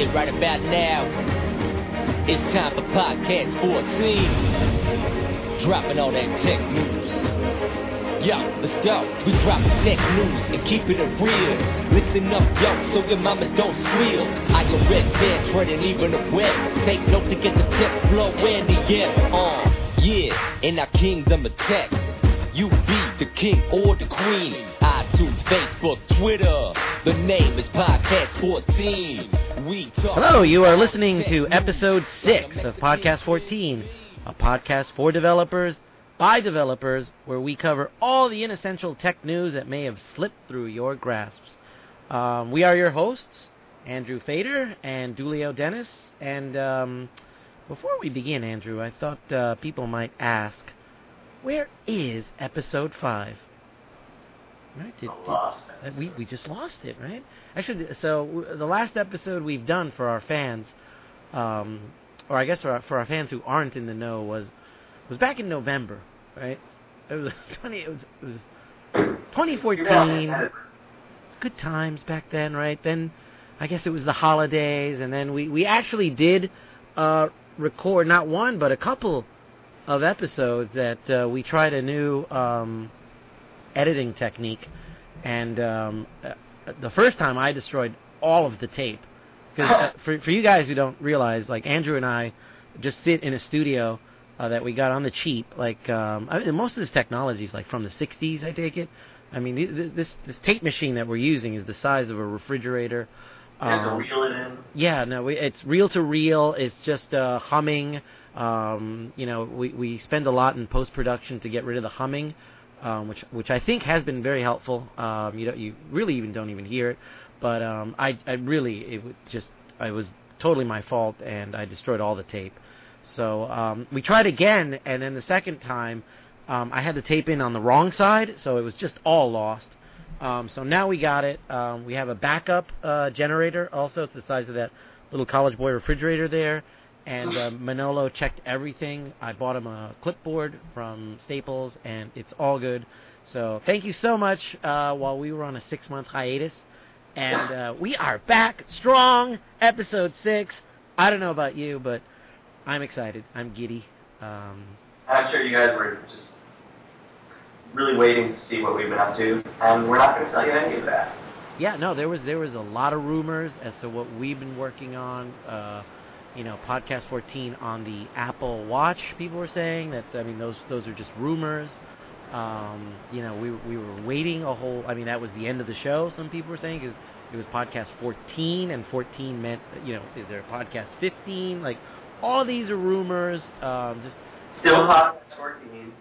Right about now, it's time for podcast 14. Dropping all that tech news. Yo, let's go. We dropping tech news and keeping it real. Listen up, yo, so your mama don't squeal. iOS, Android, and even the web. Take note to get the tech flow in the air. Uh, yeah, in our kingdom of tech. You be the king or the queen. iTunes, Facebook, Twitter. The name is Podcast 14. Hello, you are listening to episode 6 of Podcast 14, a podcast for developers by developers where we cover all the inessential tech news that may have slipped through your grasps. Um, we are your hosts, Andrew Fader and Julio Dennis. And um, before we begin, Andrew, I thought uh, people might ask, where is episode 5? Right? Did, did- lost uh, we we just lost it, right? Actually, so w- the last episode we've done for our fans, um, or I guess for our, for our fans who aren't in the know, was was back in November, right? It was twenty. It was it was 2014. It's good times back then, right? Then I guess it was the holidays, and then we we actually did uh, record not one but a couple of episodes that uh, we tried a new um, editing technique, and um, uh, the first time I destroyed all of the tape. Because uh, for for you guys who don't realize, like Andrew and I just sit in a studio uh, that we got on the cheap. Like um, I mean, most of this technology is like from the '60s, I take it. I mean, th- th- this this tape machine that we're using is the size of a refrigerator. You have to Um, yeah, no, we, it's reel to reel. It's just uh, humming. Um, you know, we we spend a lot in post production to get rid of the humming, um, which which I think has been very helpful. Um, you don't, you really even don't even hear it, but um, I I really it was just I was totally my fault and I destroyed all the tape. So um, we tried again, and then the second time um, I had the tape in on the wrong side, so it was just all lost. Um, so now we got it. Um, we have a backup uh, generator. Also, it's the size of that little college boy refrigerator there. And uh, Manolo checked everything. I bought him a clipboard from Staples, and it's all good. So thank you so much. Uh, while we were on a six-month hiatus, and uh, we are back strong. Episode six. I don't know about you, but I'm excited. I'm giddy. Um, I'm sure you guys were just really waiting to see what we've been up to, and we're not going to tell you any of that. Yeah, no, there was there was a lot of rumors as to what we've been working on. Uh, you know, podcast 14 on the Apple Watch. People were saying that. I mean, those those are just rumors. Um, you know, we we were waiting a whole. I mean, that was the end of the show. Some people were saying 'cause it was podcast 14, and 14 meant you know, is there a podcast 15? Like, all these are rumors. Um, just Still Uh, podcast 14.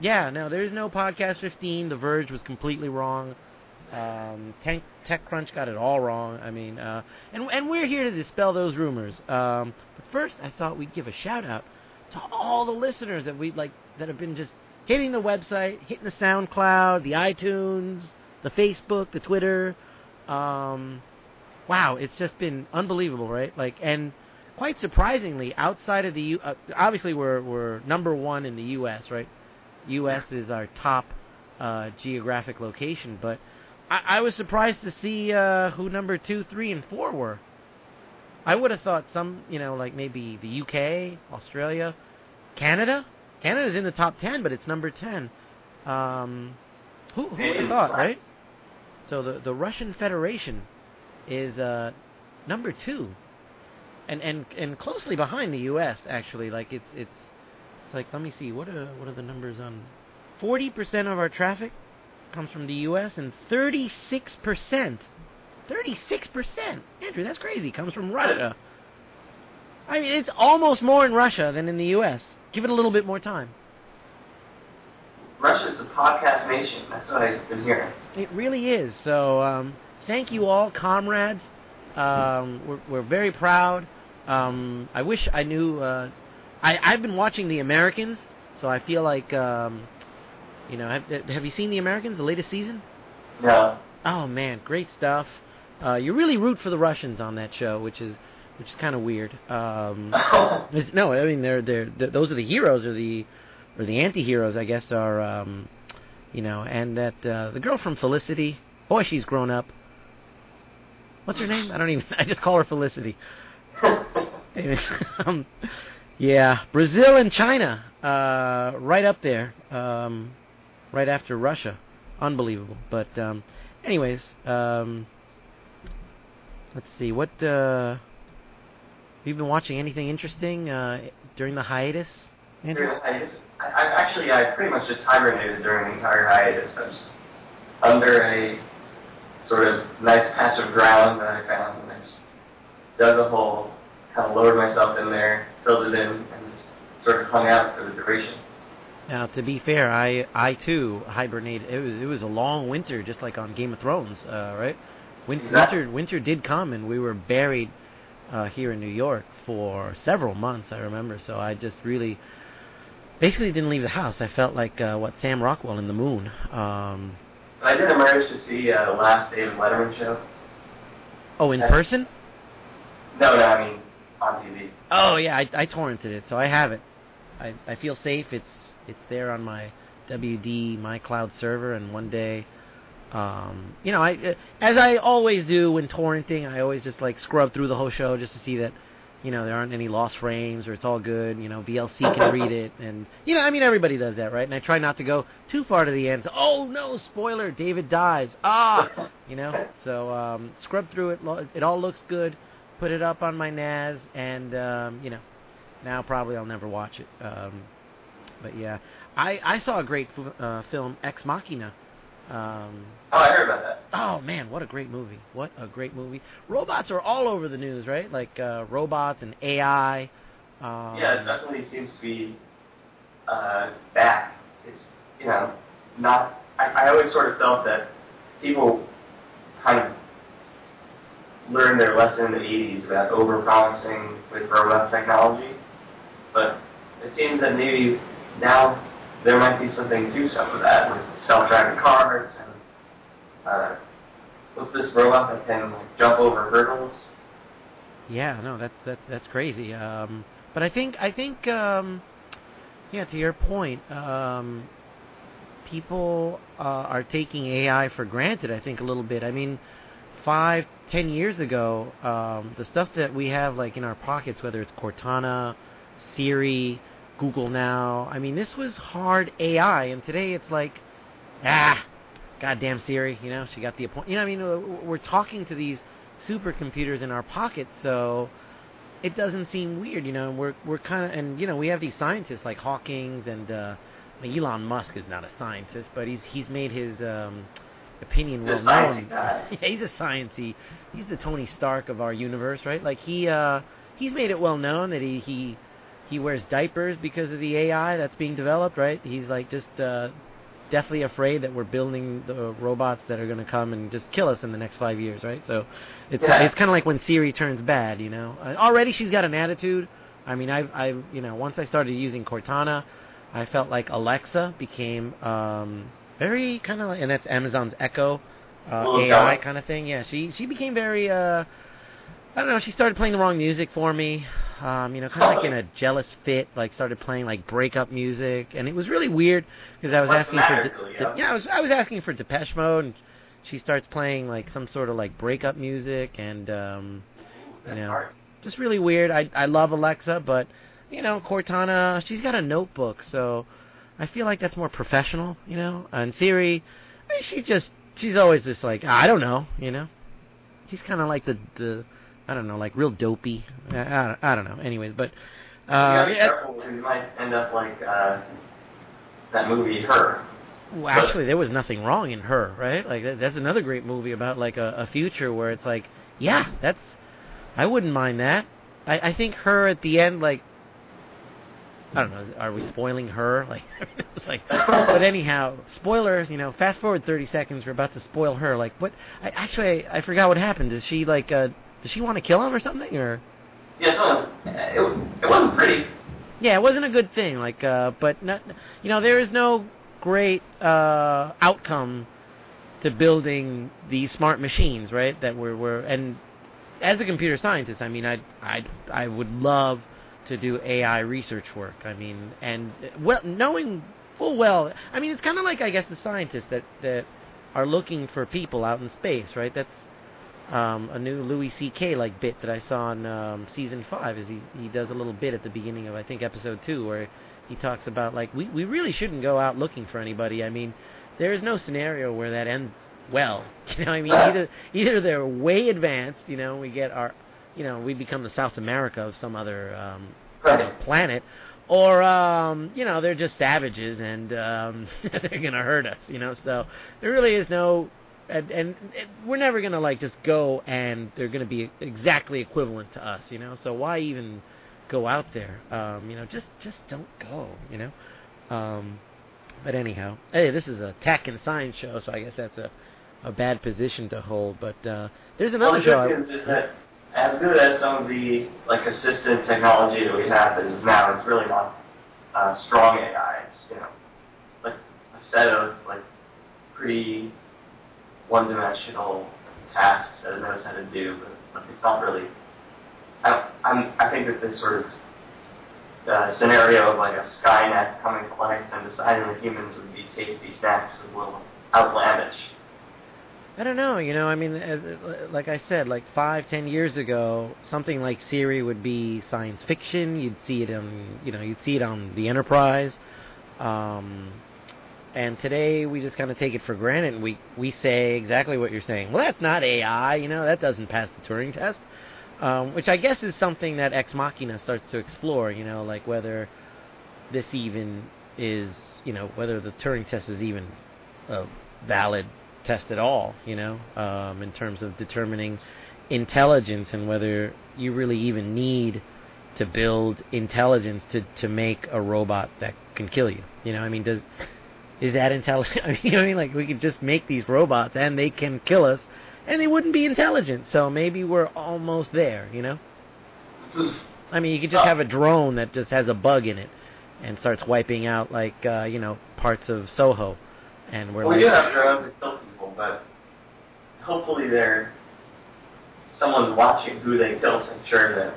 yeah, no, there's no podcast 15. The Verge was completely wrong. Um, Tech, TechCrunch got it all wrong. I mean, uh, and and we're here to dispel those rumors. Um, but first, I thought we'd give a shout out to all the listeners that we like that have been just hitting the website, hitting the SoundCloud, the iTunes, the Facebook, the Twitter. Um, wow, it's just been unbelievable, right? Like, and quite surprisingly, outside of the U, uh, obviously we're we're number one in the U.S., right? U.S. is our top uh, geographic location, but I, I was surprised to see uh, who number two, three, and four were. I would have thought some, you know, like maybe the UK, Australia, Canada. Canada's in the top ten, but it's number ten. Um, who who would have thought, right? So the the Russian Federation is uh, number two, and and and closely behind the U.S. Actually, like it's it's it's like let me see what are what are the numbers on forty percent of our traffic comes from the U.S. and thirty six percent, thirty six percent, Andrew, that's crazy, comes from Russia. I mean, it's almost more in Russia than in the U.S. Give it a little bit more time. Russia's a podcast nation. That's what I've been hearing. It really is. So um, thank you all, comrades. Um, we're, we're very proud. Um, I wish I knew. Uh, I, I've been watching The Americans, so I feel like, um, you know, have, have you seen The Americans, the latest season? No. Oh man, great stuff. Uh, you really root for the Russians on that show, which is which is kind of weird. Um, no, I mean they're they're th- those are the heroes or the or the anti-heroes, I guess, are um, you know, and that uh, the girl from Felicity, boy, she's grown up. What's her name? I don't even. I just call her Felicity. Um, yeah, Brazil and China, uh, right up there, um, right after Russia. Unbelievable. But um, anyways, um, let's see. What uh, have you been watching? Anything interesting uh, during the hiatus? Andrew? During the hiatus, I, I actually I pretty much just hibernated during the entire hiatus. I'm just under a sort of nice patch of ground that I found, and I just dug a hole, kind of lowered myself in there, filled it in, and just sort of hung out for the duration. Now, to be fair, I I too hibernated. It was it was a long winter, just like on Game of Thrones, uh, right? Win- Exactly. Winter winter did come, and we were buried uh, here in New York for several months. I remember, so I just really basically didn't leave the house. I felt like uh, what Sam Rockwell in the Moon. Um, I did manage to see uh, the last David Letterman show. oh, in person? No, no, I mean on TV. Oh yeah, I, I torrented it, so I have it. I I feel safe. It's it's there on my WD my cloud server, and one day, um, you know, I uh, as I always do when torrenting, I always just like scrub through the whole show just to see that, you know, there aren't any lost frames or it's all good. You know, VLC can read it, and you know, I mean, everybody does that, right? And I try not to go too far to the end. So, oh no, spoiler! David dies. Ah, you know. So um, scrub through it. lo- It all looks good. Put it up on my NAS, and um, you know, now probably I'll never watch it. Um, but yeah, I I saw a great uh, film, Ex Machina. Um, Oh, I heard about that. oh man, what a great movie! What a great movie! Robots are all over the news, right? Like uh, robots and AI. Um, Yeah, it definitely seems to be uh, back. It's you know not. I, I always sort of felt that people kind of learned their lesson in the 80s about over-promising with robot technology, but it seems that maybe now there might be something to some of that with self-driving cars and uh, with this robot that can like, jump over hurdles. Yeah, no, that's that's that's crazy. Um, but I think I think um, yeah, to your point, um, people uh, are taking AI for granted. I think a little bit. I mean, five, ten years ago, um, the stuff that we have like in our pockets, whether it's Cortana, Siri, Google Now. I mean, this was hard AI, and today it's like, ah, goddamn Siri. You know, she got the appointment. You know, I mean, we're talking to these supercomputers in our pockets, so it doesn't seem weird, you know. We're we're kind of and you know we have these scientists like Hawking's and uh, Elon Musk is not a scientist, but he's he's made his um, opinion well known. yeah, he's a sciencey. He's the Tony Stark of our universe, right? Like he uh, he's made it well known that he he he wears diapers because of the AI that's being developed, right? He's like just uh, deathly afraid that we're building the robots that are going to come and just kill us in the next five years, right? So it's Yeah. it's kind of like when Siri turns bad, you know. Uh, already she's got an attitude. I mean, I've I've you know once I started using Cortana, I felt like Alexa became um, very kind of like, and that's Amazon's Echo uh, Little AI kind of thing. Yeah, she she became very uh, I don't know. She started playing the wrong music for me. Um, you know, kind of like in a jealous fit. Like started playing like breakup music, and it was really weird because I was What's asking for. De- Julio? De- yeah, I was I was asking for Depeche Mode, and she starts playing like some sort of like breakup music, and um, you know, hard. just really weird. I I love Alexa, but you know, Cortana, she's got a notebook, so I feel like that's more professional, you know. And Siri, I mean, she just she's always just like I don't know, you know. She's kind of like the the I don't know, like real dopey. I, I, don't, I don't know. Anyways, but you gotta uh, be careful because you might end up like uh, that movie Her. well, actually, there was nothing wrong in her, right? Like that, that's another great movie about like a, a future where it's like, yeah, that's I wouldn't mind that. I, I think her at the end, like I don't know, are we spoiling her? Like it's like, but anyhow, spoilers. You know, fast forward thirty seconds, we're about to spoil her. Like what? I, actually, I, I forgot what happened. Is she like? uh Does she want to kill him or something? Or Yeah, it, it wasn't pretty. yeah, it wasn't a good thing. Like, uh, but not, you know, there is no great uh, outcome to building these smart machines, right? That we're, we're and as a computer scientist, I mean, I I I would love to do AI research work. I mean, and well, knowing full well, I mean, it's kind of like I guess the scientists that that are looking for people out in space, right? That's um, a new Louis C.K. like bit that I saw in um, season five. Is he he does a little bit at the beginning of I think episode two where he talks about like we we really shouldn't go out looking for anybody. I mean, there is no scenario where that ends well. You know, I mean, either either they're way advanced, you know, we get our, you know, we become the South America of some other um, you know, planet, or um, you know, they're just savages and um, they're gonna hurt us, you know. So there really is no, and, and it, we're never gonna like just go and they're gonna be exactly equivalent to us, you know. So why even go out there? Um, you know, just just don't go, you know. Um, but anyhow, hey, this is a tech and science show, so I guess that's a a bad position to hold. But uh, there's another well, show. Is, is that as good as some of the like assistant technology that we have is now, it's really not uh, strong AI. It's you know like a set of like pretty one-dimensional tasks that it knows how to do, but it's not really. I I'm, I think that this sort of uh, scenario of like a Skynet coming to life and deciding that humans would be tasty snacks is a little outlandish. I don't know. You know, I mean, as, like I said, like five, ten years ago, something like Siri would be science fiction. You'd see it on, you know, you'd see it on the Enterprise. Um, and today we just kind of take it for granted, and we we say exactly what you're saying. Well, that's not AI. You know, that doesn't pass the Turing test. Um, which I guess is something that Ex Machina starts to explore. You know, like whether this even is, you know, whether the Turing test is even a valid test at all, you know, um, in terms of determining intelligence and whether you really even need to build intelligence to, to make a robot that can kill you. You know, I mean, does is that intelligent? I mean, you know, I mean, like we could just make these robots and they can kill us, and they wouldn't be intelligent. So maybe we're almost there. You know, I mean, you could just have a drone that just has a bug in it and starts wiping out like uh, you know parts of Soho, and we're Well, we like, do have drones that kill people, but hopefully they're someone's watching who they kill to ensure that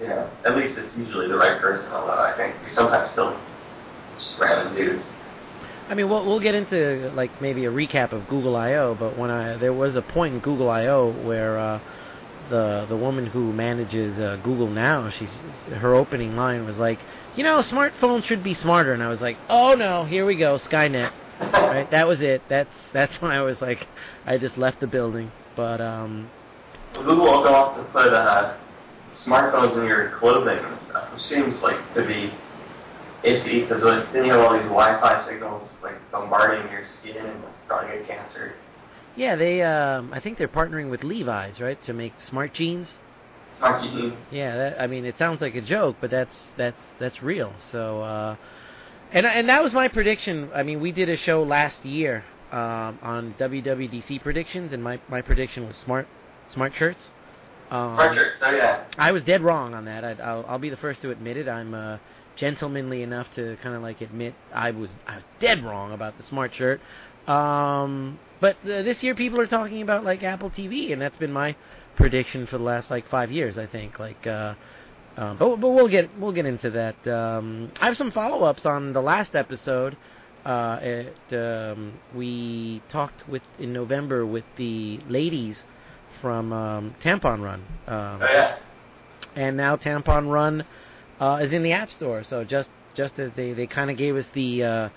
you know at least it's usually the right person. Although I think we sometimes kill just random dudes. I mean, we'll we'll get into like maybe a recap of Google I/O, but when I there was a point in Google I/O where uh, the the woman who manages uh, Google now, she's her opening line was like, you know, smartphones should be smarter, and I was like, oh no, here we go, Skynet. Right, that was it. That's that's when I was like, I just left the building. But um, Google also wants to put uh, smartphones in your clothing and stuff, which seems like to be iffy because then you have all these Wi-Fi signals like bombarding your skin and probably get cancer. yeah, they um, I think they're partnering with Levi's, right, to make smart jeans. Smart jeans. Yeah, that, I mean, it sounds like a joke, but that's that's that's real. So, uh, and and that was my prediction. I mean, we did a show last year um, on WWDC predictions, and my my prediction was smart smart shirts. Um, Smart shirts. So yeah. I was dead wrong on that. I, I'll, I'll be the first to admit it. I'm uh, gentlemanly enough to kind of like admit I was I was dead wrong about the smart shirt. Um, but uh, this year people are talking about like Apple TV, and that's been my prediction for the last like five years. I think like. Uh, um, but but we'll get we'll get into that. Um, I have some follow ups on the last episode. Uh, it, um, we talked with in November with the ladies from um, Tampon Run. Um, Oh yeah. and now Tampon Run uh, is in the App Store. So just just as they, they kind of gave us the uh,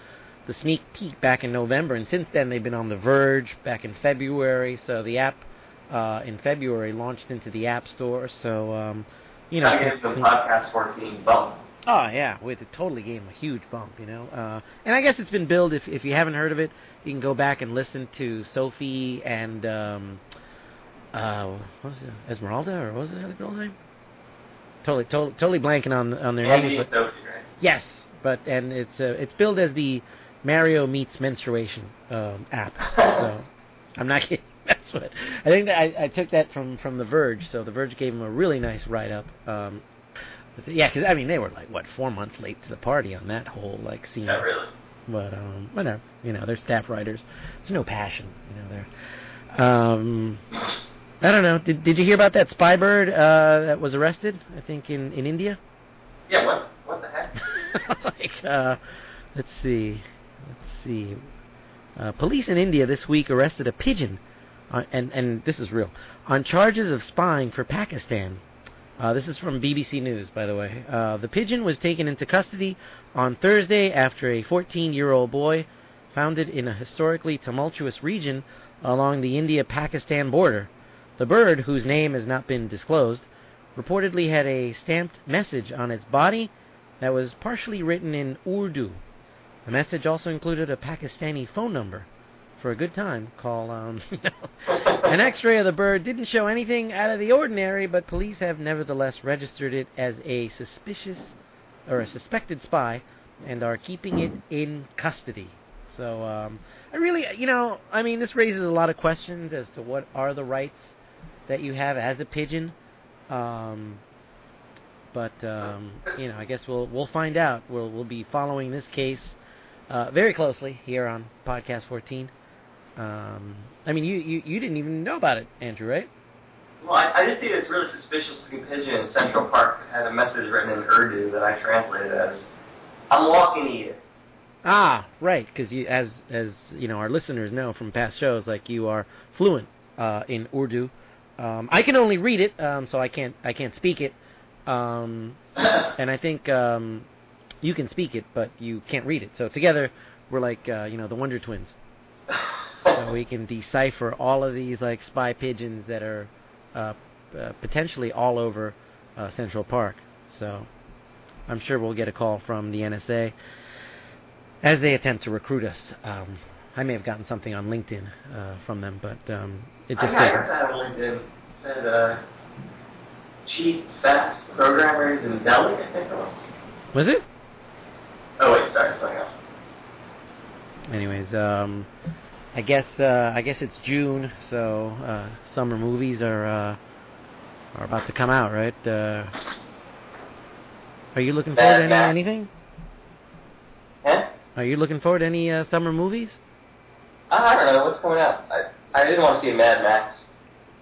the sneak peek back in November, and since then they've been on The Verge back in February. So the app uh, in February launched into the App Store. So um, you know, gives the podcast 14 bump. Oh yeah, with it totally gave him a huge bump, you know. Uh, and I guess it's been billed. If if you haven't heard of it, you can go back and listen to Sophie and um, uh, what was it, Esmeralda or what was the other girl's name? Totally, totally, totally blanking on on their Andy names. But Sophie, right? yes, but and it's uh, it's billed as the Mario meets menstruation um, app. so I'm not kidding. That's what I think. That I, I took that from from The Verge. So The Verge gave him a really nice write up. Um, yeah, because I mean they were like what four months late to the party on that whole like scene. Yeah, really. But um, whatever, you know, they're staff writers. There's no passion, you know. They're um, I don't know. Did Did you hear about that spy bird uh, that was arrested? I think in in India. Yeah. What? What the heck? like, uh, let's see, let's see. Uh, police in India this week arrested a pigeon uh, and and this is real, on charges of spying for Pakistan. Uh, this is from BBC News, by the way. Uh, the pigeon was taken into custody on Thursday after a 14-year-old boy found it in a historically tumultuous region along the India-Pakistan border. The bird, whose name has not been disclosed, reportedly had a stamped message on its body that was partially written in Urdu. The message also included a Pakistani phone number. For a good time, call um, an X-ray of the bird didn't show anything out of the ordinary, but police have nevertheless registered it as a suspicious or a suspected spy and are keeping it in custody. So um, I really, you know, I mean, this raises a lot of questions as to what are the rights that you have as a pigeon. Um, but um, you know, I guess we'll we'll find out. We'll we'll be following this case uh, very closely here on Podcast 14. Um, I mean, you, you you didn't even know about it, Andrew, right? Well, I, I did see this really suspicious looking pigeon in Central Park that had a message written in Urdu that I translated as, "I'm walking you." Ah, right, because you, as as you know, our listeners know from past shows, like you are fluent uh, in Urdu. Um, I can only read it, um, so I can't I can't speak it. Um, and I think um, you can speak it, but you can't read it. So together, we're like uh, you know the Wonder Twins. so we can decipher all of these like spy pigeons that are uh, uh, potentially all over uh, Central Park. So I'm sure we'll get a call from the NSA as they attempt to recruit us. Um, I may have gotten something on LinkedIn uh, from them, but um, it just I heard that on LinkedIn. It said uh, chief facts programmers in Delhi. I think it was. Was it? Oh wait, sorry, something else. Anyways, um, I guess uh, I guess it's June, so uh, summer movies are uh, are about to come out, right? Uh, are you looking forward to any, anything? Huh? Are you looking forward to any uh, summer movies? I don't know what's coming out. I I didn't want to see Mad Max.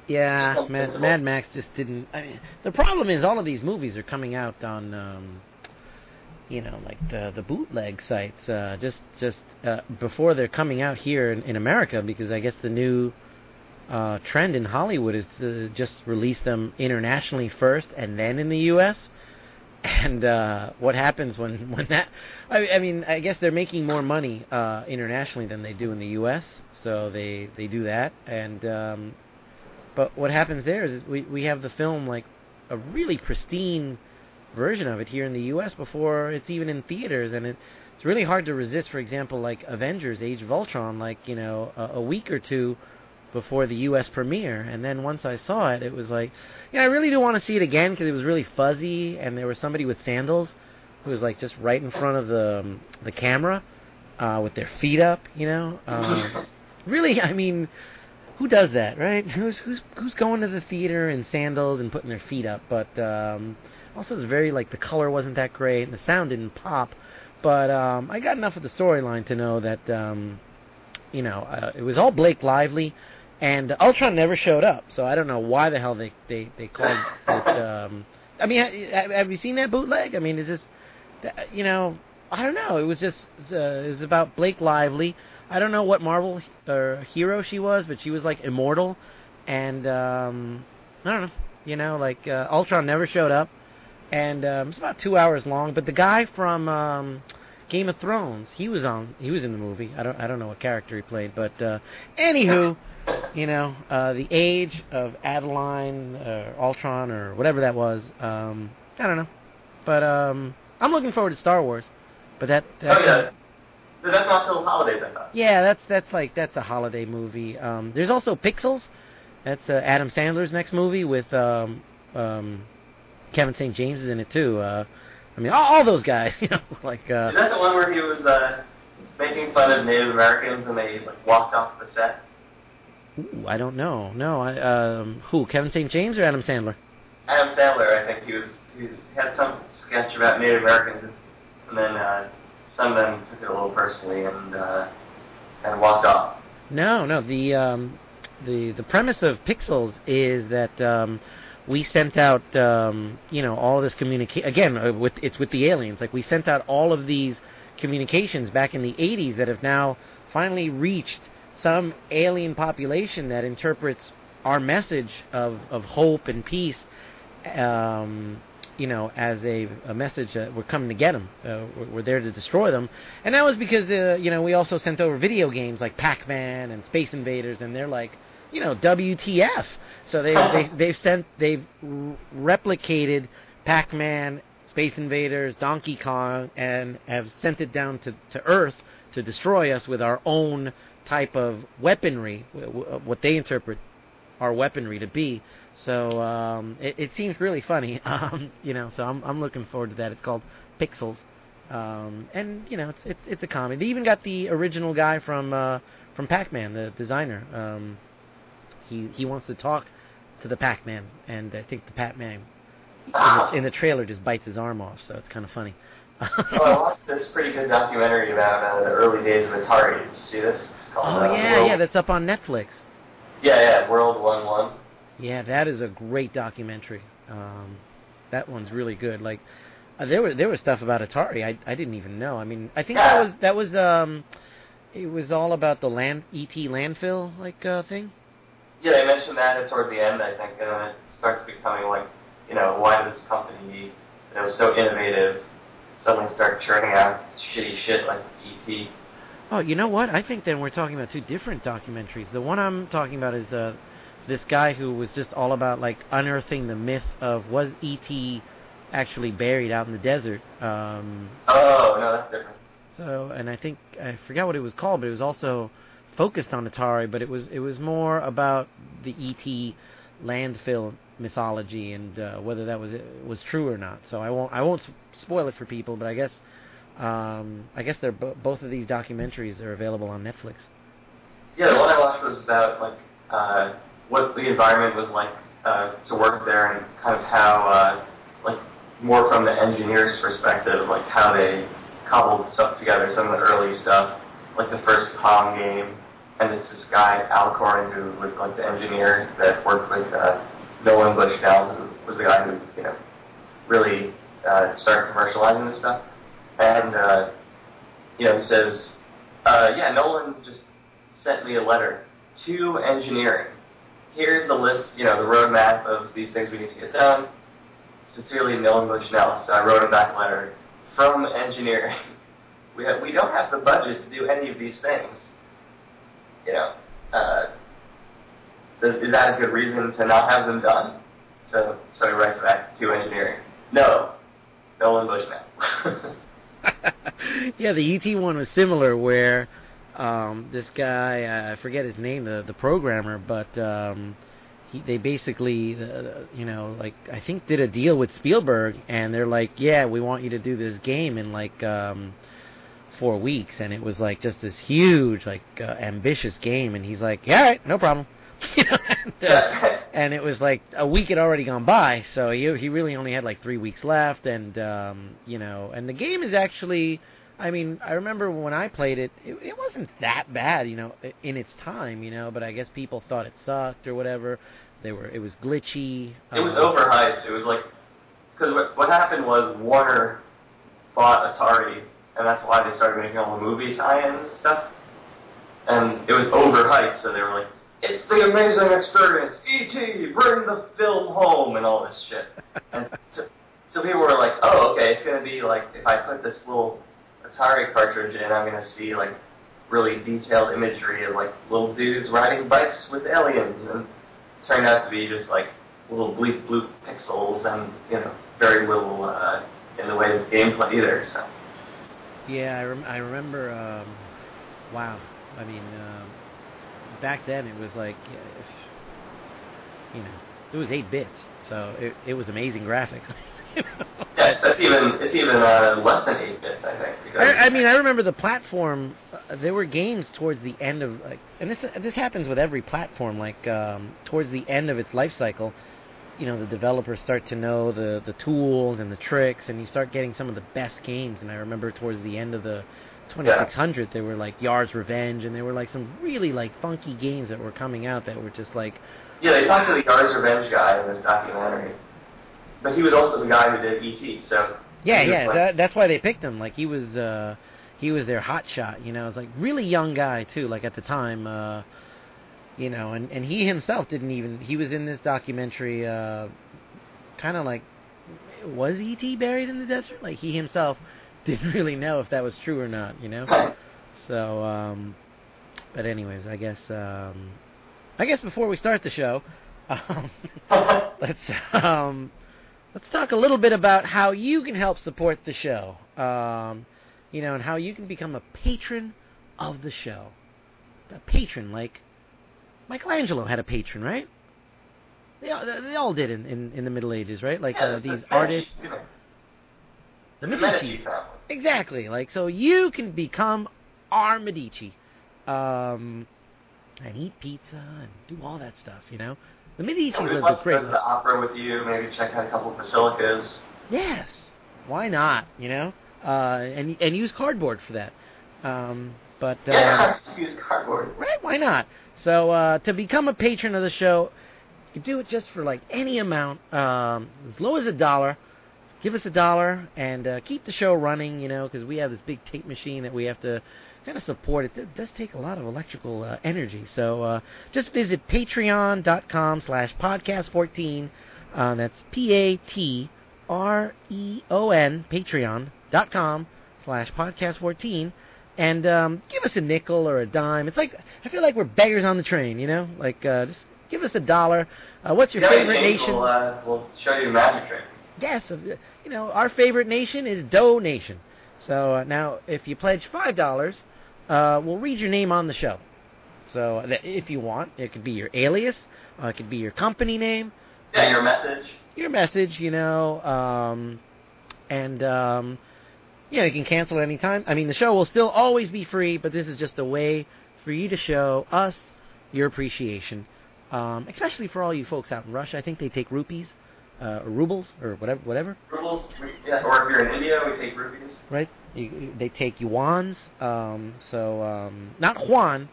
Yeah, Mad. Mad Max just didn't. I mean, the problem is all of these movies are coming out on, um, you know, like the the bootleg sites. Uh, just just uh, before they're coming out here in, in America, because I guess the new uh, trend in Hollywood is to just release them internationally first and then in the U.S. And uh, what happens when when that? I, I mean, I guess they're making more money uh, internationally than they do in the U.S. So they they do that, and um, but what happens there is we we have the film like a really pristine version of it here in the U.S. before it's even in theaters, and it, it's really hard to resist. For example, like Avengers: Age of Ultron, like you know a, a week or two before the U.S. premiere, and then once I saw it, it was like, yeah, I really do want to see it again because it was really fuzzy, and there was somebody with sandals who was like just right in front of the um, the camera uh, with their feet up, you know. Um, really, I mean, who does that, right? Who's who's who's going to the theater in sandals and putting their feet up? But um, also, it's very like the color wasn't that great and the sound didn't pop. But um, I got enough of the storyline to know that um, you know uh, it was all Blake Lively, and Ultron never showed up. So I don't know why the hell they they they called it. Um, I mean, ha- have you seen that bootleg? I mean, it's just you know I don't know. It was just uh, it was about Blake Lively. I don't know what Marvel uh, hero she was, but she was like immortal, and um, I don't know. You know, like uh, Ultron never showed up, and um, it's about two hours long. But the guy from um, Game of Thrones, he was on. He was in the movie. I don't. I don't know what character he played, but uh, anywho, you know, uh, the age of Adaline, uh, Ultron, or whatever that was. Um, I don't know, but um, I'm looking forward to Star Wars. But that. that Oh yeah. That's not till holidays, I thought. yeah, that's that's like that's a holiday movie. Um, there's also Pixels. That's uh, Adam Sandler's next movie with um, um, Kevin St. James is in it too. Uh, I mean, all, all those guys, you know, like uh, Is that the one where he was uh, making fun of Native Americans and they like walked off the set? ooh, I don't know. No, I um, who? Kevin St. James or Adam Sandler? Adam Sandler, I think he was he was had some sketch about Native Americans, and then uh, some of them took it a little personally and uh, and walked off. No, no. The um, the the premise of Pixels is that um, we sent out um, you know all this communicate again uh, with it's with the aliens. Like we sent out all of these communications back in the 80s that have now finally reached some alien population that interprets our message of of hope and peace, um, you know, as a, a message that we're coming to get them. Uh, we're, we're there to destroy them, and that was because uh, you know we also sent over video games like Pac-Man and Space Invaders, and they're like, you know, WTF. So they they they've sent they've replicated Pac-Man, Space Invaders, Donkey Kong, and have sent it down to to Earth to destroy us with our own type of weaponry, what they interpret our weaponry to be. So um, it, it seems really funny, um, you know. So I'm I'm looking forward to that. It's called Pixels, um, and you know it's it's it's a comedy. They even got the original guy from uh, from Pac-Man, the designer. Um, he he wants to talk to the Pac-Man, and I think the Pac-Man in the, in the trailer just bites his arm off. So it's kind of funny. well, I watched this pretty good documentary about uh, the early days of Atari. Did you see this? It's called, oh uh, yeah, World, yeah, that's up on Netflix. yeah, yeah, World One One. Yeah, that is a great documentary. Um, that one's really good. Like uh, there was there was stuff about Atari I I didn't even know. I mean, I think that was that was um it was all about the land ET landfill like uh thing. Yeah, they mentioned that toward the end, I think, and then it starts becoming like, you know, why did this company that was so innovative suddenly start churning out shitty shit like E.T.? Oh, you know what? I think then we're talking about two different documentaries. The one I'm talking about is uh this guy who was just all about like unearthing the myth of was ET actually buried out in the desert. Um Oh, no, that's different. So, and I think I forgot what it was called, but it was also focused on Atari, but it was it was more about the ET landfill mythology and uh, whether that was was true or not. So I won't I won't spoil it for people, but I guess um, I guess they're bo- both of these documentaries are available on Netflix. Yeah, the one I watched was about like uh, what the environment was like uh, to work there, and kind of how uh, like more from the engineer's perspective, like how they cobbled stuff together. Some of the early stuff, like the first Pong game, and it's this guy Alcorn who was like the engineer that worked with uh, Nolan Bushnell, who was the guy who you know really uh, started commercializing this stuff, and uh, you know he says, uh, yeah, Nolan just sent me a letter to engineering. Here's the list, you know, the roadmap of these things we need to get done. Sincerely, Nolan Bushnell. So I wrote him back a letter from engineering. We have, we don't have the budget to do any of these things. You know, uh, is, that a good reason to not have them done? So so he writes back to engineering. No, Nolan Bushnell. yeah, the ET one was similar, where um, this guy uh, I forget his name, the the programmer, but um, he, they basically, uh, you know, like I think did a deal with Spielberg, and they're like, yeah, we want you to do this game in like um, four weeks, and it was like just this huge, like uh, ambitious game, and he's like, yeah, all right, no problem. You know, and, uh, and it was like a week had already gone by, so he he really only had like three weeks left, and um, you know, and the game is actually, I mean, I remember when I played it, it, it wasn't that bad, you know, in its time, you know, but I guess people thought it sucked or whatever. They were, it was glitchy. It was um, overhyped. It was like because what, what happened was Warner bought Atari, and that's why they started making all the movie tie-ins and stuff. And it was overhyped, so they were like, "It's the amazing experience, E.T. Bring the film home," and all this shit. And so, so people were like, "Oh, okay, it's gonna be like if I put this little Atari cartridge in, I'm gonna see like really detailed imagery of like little dudes riding bikes with aliens," and it turned out to be just like little bleak blue pixels and you know very little uh, in the way of gameplay either. So Yeah, I, rem- I remember. Um, wow, I mean, um, back then it was like, if, you know, it was eight bits, so it it was amazing graphics. You know? yeah, that's even it's even uh, less than eight bits, I think. I, I mean, I remember the platform. Uh, there were games towards the end of like, and this this happens with every platform. Like um, towards the end of its life cycle, you know, the developers start to know the the tools and the tricks, and you start getting some of the best games. And I remember towards the end of the 2600, there were like Yars' Revenge, and there were like some really like funky games that were coming out that were just like, yeah, they talked to the Yars' Revenge guy in this documentary, but he was also the guy who did ET. So yeah, yeah, like- that, that's why they picked him. Like he was. uh he was their hot shot. You know, it's like really young guy too. Like at the time, uh, you know, and and he himself didn't even. He was in this documentary, uh, kind of like, was E.T. buried in the desert? Like he himself didn't really know if that was true or not. You know. So, um, but anyways, I guess um, I guess before we start the show, um, let's um, let's talk a little bit about how you can help support the show. Um, you know, and how you can become a patron of the show. A patron, like Michelangelo had a patron, right? They all, they all did in, in, in the Middle Ages, right? Like Yeah, uh, the these Medici- artists. The The Medici Medici. Exactly. Like so, you can become our Medici, um, and eat pizza and do all that stuff. You know, the Medici's We lived a great go to the opera with you, maybe check out a couple of basilicas. Yes. Why not? You know, uh, and and use cardboard for that. Um, but uh, Yeah, use cardboard. Right? Why not? So uh, to become a patron of the show, you can do it just for like any amount, um, as low as a dollar. Give us a dollar and uh, keep the show running. You know, because we have this big tape machine that we have to kind of support. It does take a lot of electrical uh, energy. So uh, just visit Patreon.com/slash Podcast14. Uh, that's P A T R E O N Patreon.com slash Podcast14 and um, give us a nickel or a dime. It's like I feel like we're beggars on the train, you know. Like uh, just give us a dollar. Uh, what's your you have favorite nation? We'll, uh, we'll show you a magic trick. Yes, uh, you know our favorite nation is Doe Nation. So uh, now, if you pledge five dollars, uh, we'll read your name on the show. So uh, if you want, it could be your alias, uh, it could be your company name, Yeah, your message. your message, you know, um, and um, you know you can cancel anytime. I mean, the show will still always be free, but this is just a way for you to show us your appreciation, um, especially for all you folks out in Russia. I think they take rupees, uh, or rubles, or whatever, whatever, Rubles. Yeah, or if you're in India, we take rupees. right? You, they take yuans. Um, so um, not Juan,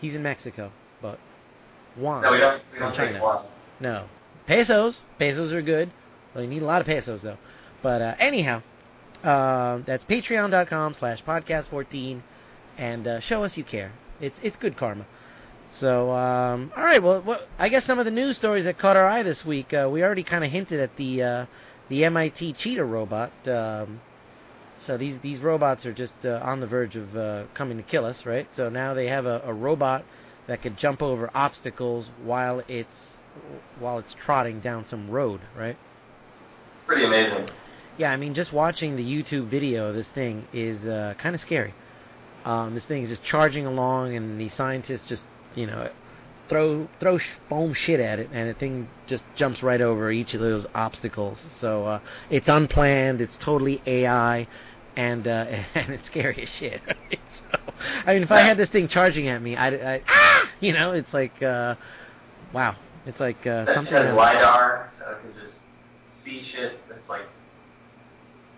he's in Mexico, but Juan. No, we don't. We don't China. take one. No. Pesos. Pesos are good. Well, you need a lot of pesos, though. But uh, anyhow, uh, that's patreon.com slash podcast14. And uh, show us you care. It's it's good karma. So, um, all right. Well, I guess some of the news stories that caught our eye this week, uh, we already kind of hinted at the uh, the MIT cheetah robot. Um, so these these robots are just uh, on the verge of uh, coming to kill us, right? So now they have a, a robot that could jump over obstacles while it's while it's trotting down some road, right? Pretty amazing. Yeah, I mean, just watching the YouTube video of this thing is uh, kind of scary. Um, this thing is just charging along, and the scientists just, you know, throw throw sh- foam shit at it, and the thing just jumps right over each of those obstacles. So uh, it's unplanned, it's totally AI, and uh, and it's scary as shit. Right? So, I mean, if I had this thing charging at me, I'd, I, ah, you know, it's like, uh, wow, it's like uh, That something. has lidar, so it can just see shit that's like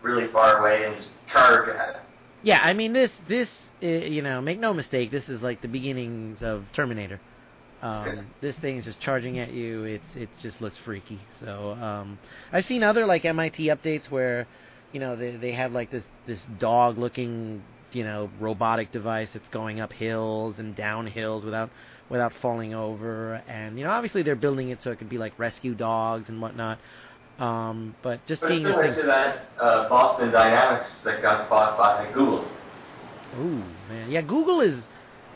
really far away and just charge ahead. Yeah, I mean this this uh, you know, make no mistake, this is like the beginnings of Terminator. Um, this thing is just charging at you. It's it just looks freaky. So um, I've seen other like MIT updates where you know they they have like this this dog looking you know robotic device that's going up hills and down hills without without falling over. And you know obviously they're building it so it could be like rescue dogs and whatnot. Um, but just But it's seeing this similar to that uh, Boston Dynamics that got bought by Google. Ooh, man. Yeah, Google is,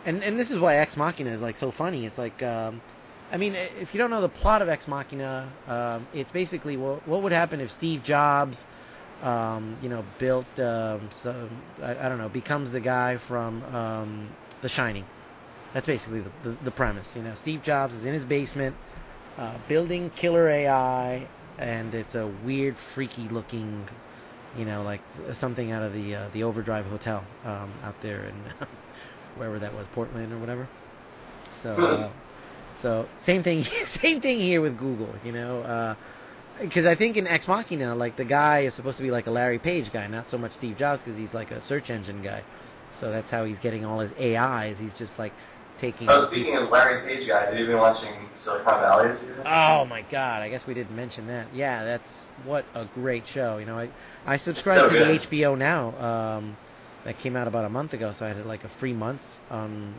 and and this is why Ex Machina is like so funny. It's like, um, I mean, if you don't know the plot of Ex Machina, um, it's basically what what would happen if Steve Jobs, um, you know, built, um, some, I, I don't know, becomes the guy from um, The Shining. That's basically the, the the premise. You know, Steve Jobs is in his basement, uh, building killer AI, and it's a weird, freaky looking you know, like something out of the uh, the Overdrive Hotel um, out there in wherever that was, Portland or whatever. So, uh, so same thing, same thing here with Google, you know, because I think in Ex Machina, like the guy is supposed to be like a Larry Page guy, not so much Steve Jobs, because he's like a search engine guy. So that's how he's getting all his AIs. He's just like taking. Oh, speaking of Larry Page guys, have you been watching Silicon Valley this season? Oh my God! I guess we didn't mention that. Yeah, that's what a great show. You know, I I subscribe So to the. HBO now. Um, that came out about a month ago, so I had like a free month on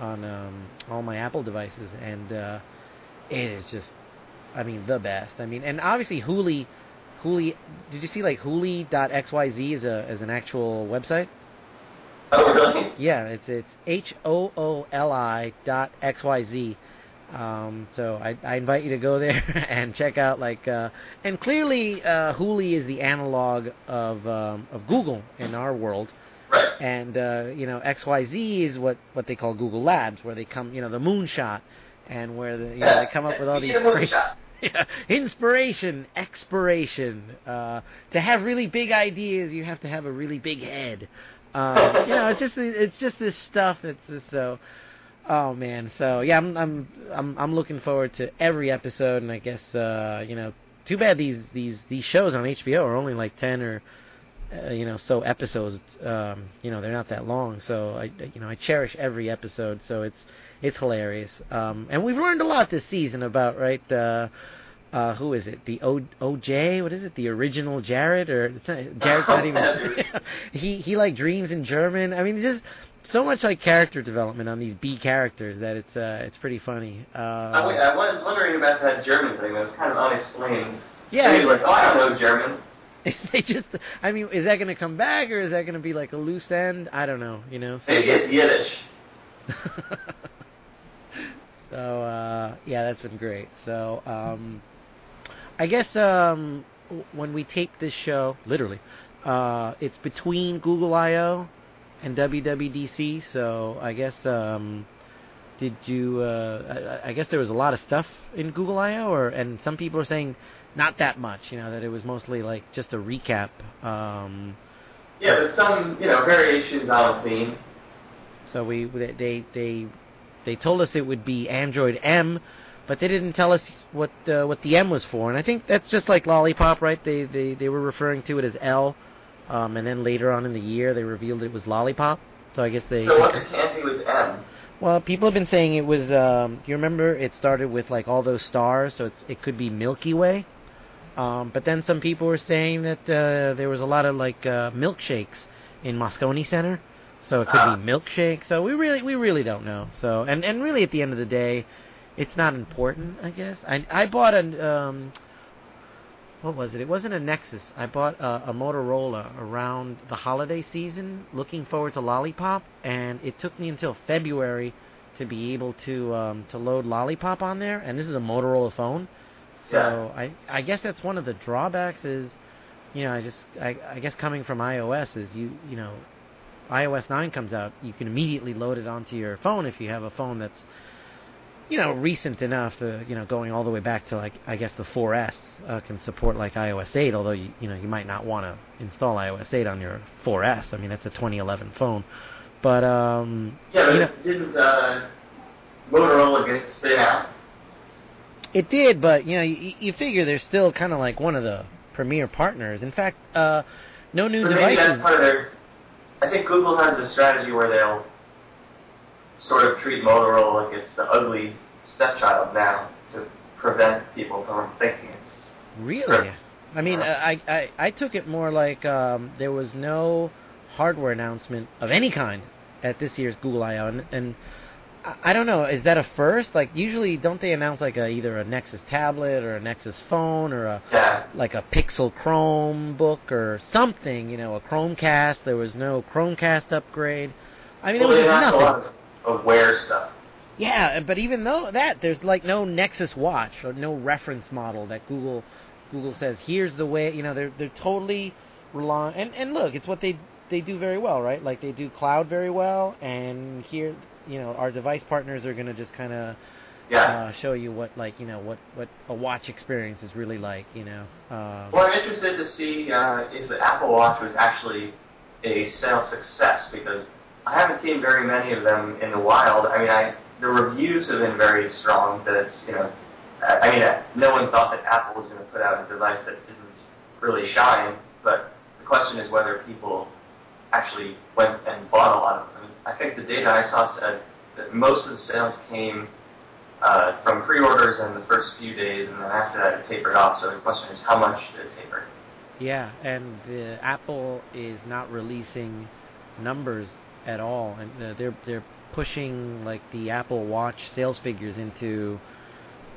on um, all my Apple devices, and uh, it is just, I mean, the best. I mean, and obviously Hooli, Hooli. Did you see like Hooli.xyz is a as an actual website? Oh. Yeah, it's it's H O O L I dot X Y Z. Um, so I, I invite you to go there and check out like uh, and clearly uh, Hooli is the analog of um, of Google in our world. Right. And uh, you know XYZ is what what they call Google Labs, where they come you know the moonshot, and where the you know they come up with all these Yeah, crazy yeah, inspiration, expiration. Uh, to have really big ideas, you have to have a really big head. Um, you know, it's just it's just this stuff It's just so. Oh man, so yeah, I'm I'm I'm I'm looking forward to every episode, and I guess uh, you know, too bad these these these shows on HBO are only like ten or uh, you know so episodes. Um, you know, they're not that long, so I you know I cherish every episode. So it's it's hilarious, um, and we've learned a lot this season about right. Uh, uh, who is it? The O OJ? What is it? The original Jared or not, Jared's not even. he he like dreams in German. I mean, just so much like character development on these B characters that it's uh it's pretty funny. Uh, I, I was wondering about that German thing. That was kind of unexplained. yeah, He was like, oh, I don't know German. they just. I mean, is that going to come back or is that going to be like a loose end? I don't know. You know. So, Maybe it's Yiddish. so uh, yeah, that's been great. So um, I guess um, when we tape this show, literally, uh, it's between Google I/O and WWDC. So I guess um, did you? Uh, I, I guess there was a lot of stuff in Google I/O, or and some people are saying not that much. You know that it was mostly like just a recap. Um, Yeah, but some, you know, variations on theme. So we they they, they told us it would be Android M, but they didn't tell us what uh, what the M was for. And I think that's just like Lollipop, right? They they they were referring to it as L, um, and then later on in the year they revealed it was Lollipop. So I guess they. So what's the candy with M? Well, people have been saying it was. Um, you remember it started with like all those stars, so it's, it could be Milky Way. Um, but then some people were saying that uh, there was a lot of like uh, milkshakes in Moscone Center, so it could Ah. be milkshake. So we really we really don't know. So and and really at the end of the day, it's not important. I guess I I bought an um. What was it? It wasn't a Nexus. I bought a, a Motorola around the holiday season, looking forward to Lollipop, and it took me until February to be able to um, to load Lollipop on there. And this is a Motorola phone, so I I guess that's one of the drawbacks is, you know, I just I I guess coming from iOS is you you know, iOS 9 comes out, you can immediately load it onto your phone if you have a phone that's you know recent enough to you know going all the way back to like I guess the 4S uh, can support like iOS 8 although you you know you might not want to install iOS 8 on your 4S I mean that's a 2011 phone but um Yeah, but you know didn't uh, Motorola get spit out? It did, but you know, you, you figure they're still kind of like one of the premier partners. In fact, uh, no new Or maybe that's devices. part of their. I think Google has a strategy where they'll sort of treat Motorola like it's the ugly stepchild now to prevent people from thinking it's. Really? I mean, uh, I, I I took it more like um, there was no hardware announcement of any kind at this year's Google I/O, and, and I, don't know, is that a first? Like usually, don't they announce like a either a Nexus tablet or a Nexus phone or a Yeah. like a Pixel Chromebook or something? You know, a Chromecast. There was no Chromecast upgrade. I mean, well, there was nothing. Lot of, of Wear stuff. Yeah, but even though that, there's like no Nexus Watch or no reference model that Google Google says here's the way. You know, they're they're totally relying. And and look, it's what they they do very well, right? Like they do cloud very well, and here you know our device partners are going to just kind of Yeah. uh, show you what like you know what what a watch experience is really like. You know. Um, Well, I'm interested to see uh, if the Apple Watch was actually a sales success because I haven't seen very many of them in the wild. I mean, I the reviews have been very strong. That it's you know, I, mean, no one thought that Apple was going to put out a device that didn't really shine. But the question is whether people actually went and bought a lot of them. I think the data I saw said that most of the sales came uh, from pre-orders in the first few days, and then after that it tapered off. So the question is, how much did it taper? Yeah, and uh, Apple is not releasing numbers at all, and uh, they're they're pushing like the Apple Watch sales figures into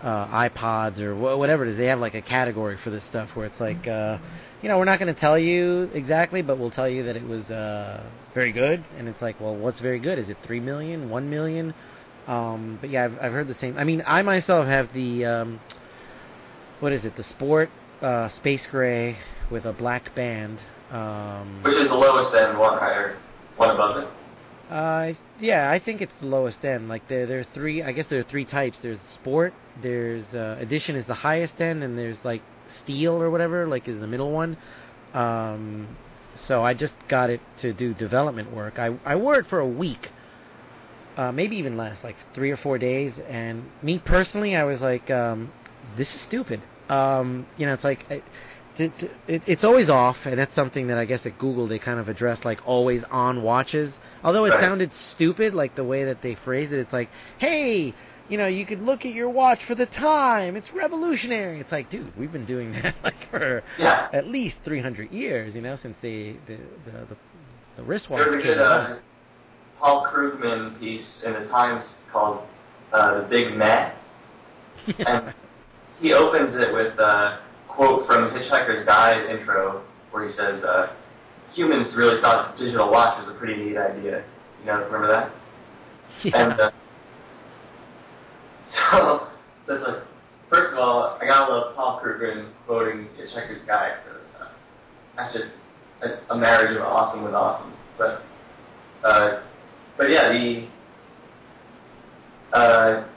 uh, iPods or wh- whatever it is. They have like a category for this stuff where it's like, uh, you know, we're not going to tell you exactly, but we'll tell you that it was uh, very good. And it's like, well, what's very good? Is it three million, one million? Um, but yeah, I've, I've heard the same. I mean, I myself have the um, what is it? The Sport uh, Space Gray with a black band. Um, Which is the lowest end, one higher, one above it. Uh, yeah, I think it's the lowest end. Like there, there are three. I guess there are three types. There's sport. There's uh, edition is the highest end, and there's like steel or whatever, like is the middle one. Um, so I just got it to do development work. I I wore it for a week, uh, maybe even less, like three or four days. And me personally, I was like, um, this is stupid. Um, you know, it's like. I, it's always off, and that's something that I guess at Google they kind of addressed, like always on watches. Although it Right. sounded stupid, like the way that they phrased it, it's like, hey, you know, you could look at your watch for the time. It's revolutionary. It's like, dude, we've been doing that like for Yeah. at least 300 years, you know, since the the the, the, the wristwatch There's a came good uh. Paul Krugman piece in the Times called uh, "The Big Meh," and he opens it with a quote from Hitchhiker's Guide intro, where he says, uh, "Humans really thought digital watch was a pretty neat idea." You know, remember that? yeah. And uh, so, it's like, first of all, I gotta love Paul Krugman quoting Hitchhiker's Guide for this stuff. That's just a, a marriage of awesome with awesome. But, uh, but yeah, the, uh,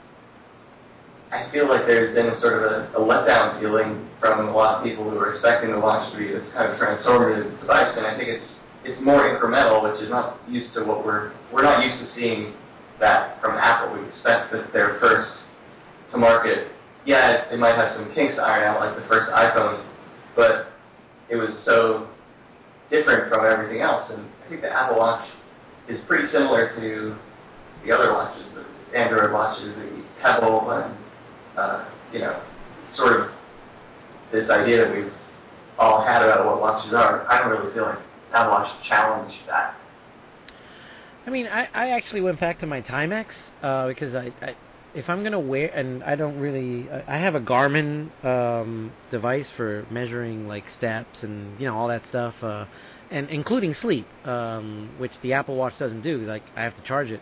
I feel like there's been sort of a, a letdown feeling from a lot of people who are expecting the watch to be this kind of transformative device, and I think it's it's more incremental, which is not used to what we're we're not used to seeing that from Apple. We expect that they're first to market. Yeah, they might have some kinks to iron out, like the first iPhone, but it was so different from everything else. And I think the Apple Watch is pretty similar to the other watches, the Android watches, the Pebble, and uh, you know, sort of this idea that we've all had about what watches are. I don't really feel like Watch challenged that. I mean, I, I actually went back to my Timex uh, because I, I if I'm gonna wear and I don't really I I have a Garmin um, device for measuring like steps and you know all that stuff uh, and including sleep, um, which the Apple Watch doesn't do. Like I have to charge it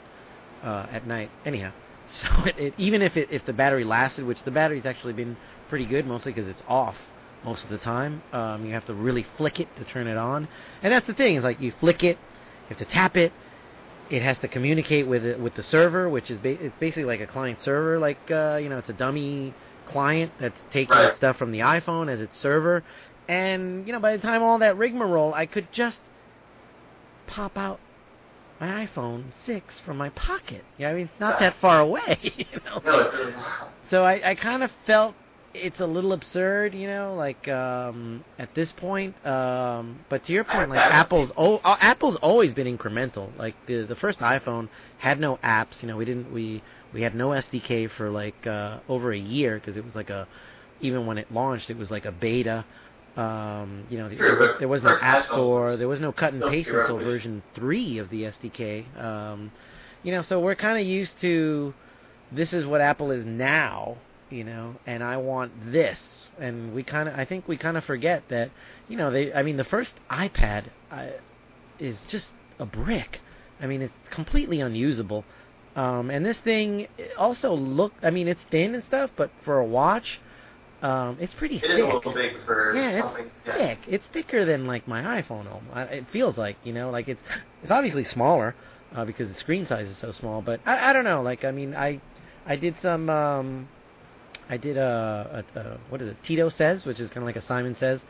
uh, at night anyhow. So it, it, even if it if the battery lasted, which the battery's actually been pretty good, mostly because it's off most of the time. Um, you have to really flick it to turn it on, and that's the thing. Is like you flick it, you have to tap it. It has to communicate with it with the server, which is ba- it's basically like a client server. Like uh, you know, it's a dummy client that's taking Right. stuff from the iPhone as its server. And you know, by the time all that rigmarole, I could just pop out my iPhone six from my pocket. Yeah, I mean, it's not that far away. You know? No, it's really not. So I, I kind of felt it's a little absurd, you know, like um, at this point. Um, but to your point, like Apple's oh, Apple's always been incremental. Like the the first iPhone had no apps. You know, we didn't we we had no SDK for like uh, over a year because it was like a even when it launched, it was like a beta. Um, you know, True, there, was, but there was no app store. There was no cut and paste until version three of the SDK. Um, you know, so we're kind of used to this is what Apple is now, you know, and I want this. And we kind of, I think we kind of forget that, you know, they, I mean, the first iPad uh, is just a brick. I mean, it's completely unusable. Um, and this thing also look, I mean, it's thin and stuff, but for a watch, um, it's pretty It thick. is a little big for Yeah, something. it's Yeah. thick. It's thicker than like my iPhone. It feels like you know, like it's it's obviously smaller uh, because the screen size is so small. But I, I don't know. Like I mean, I I did some um, I did a, a, a what is it? Tito says, which is kind of like a Simon Says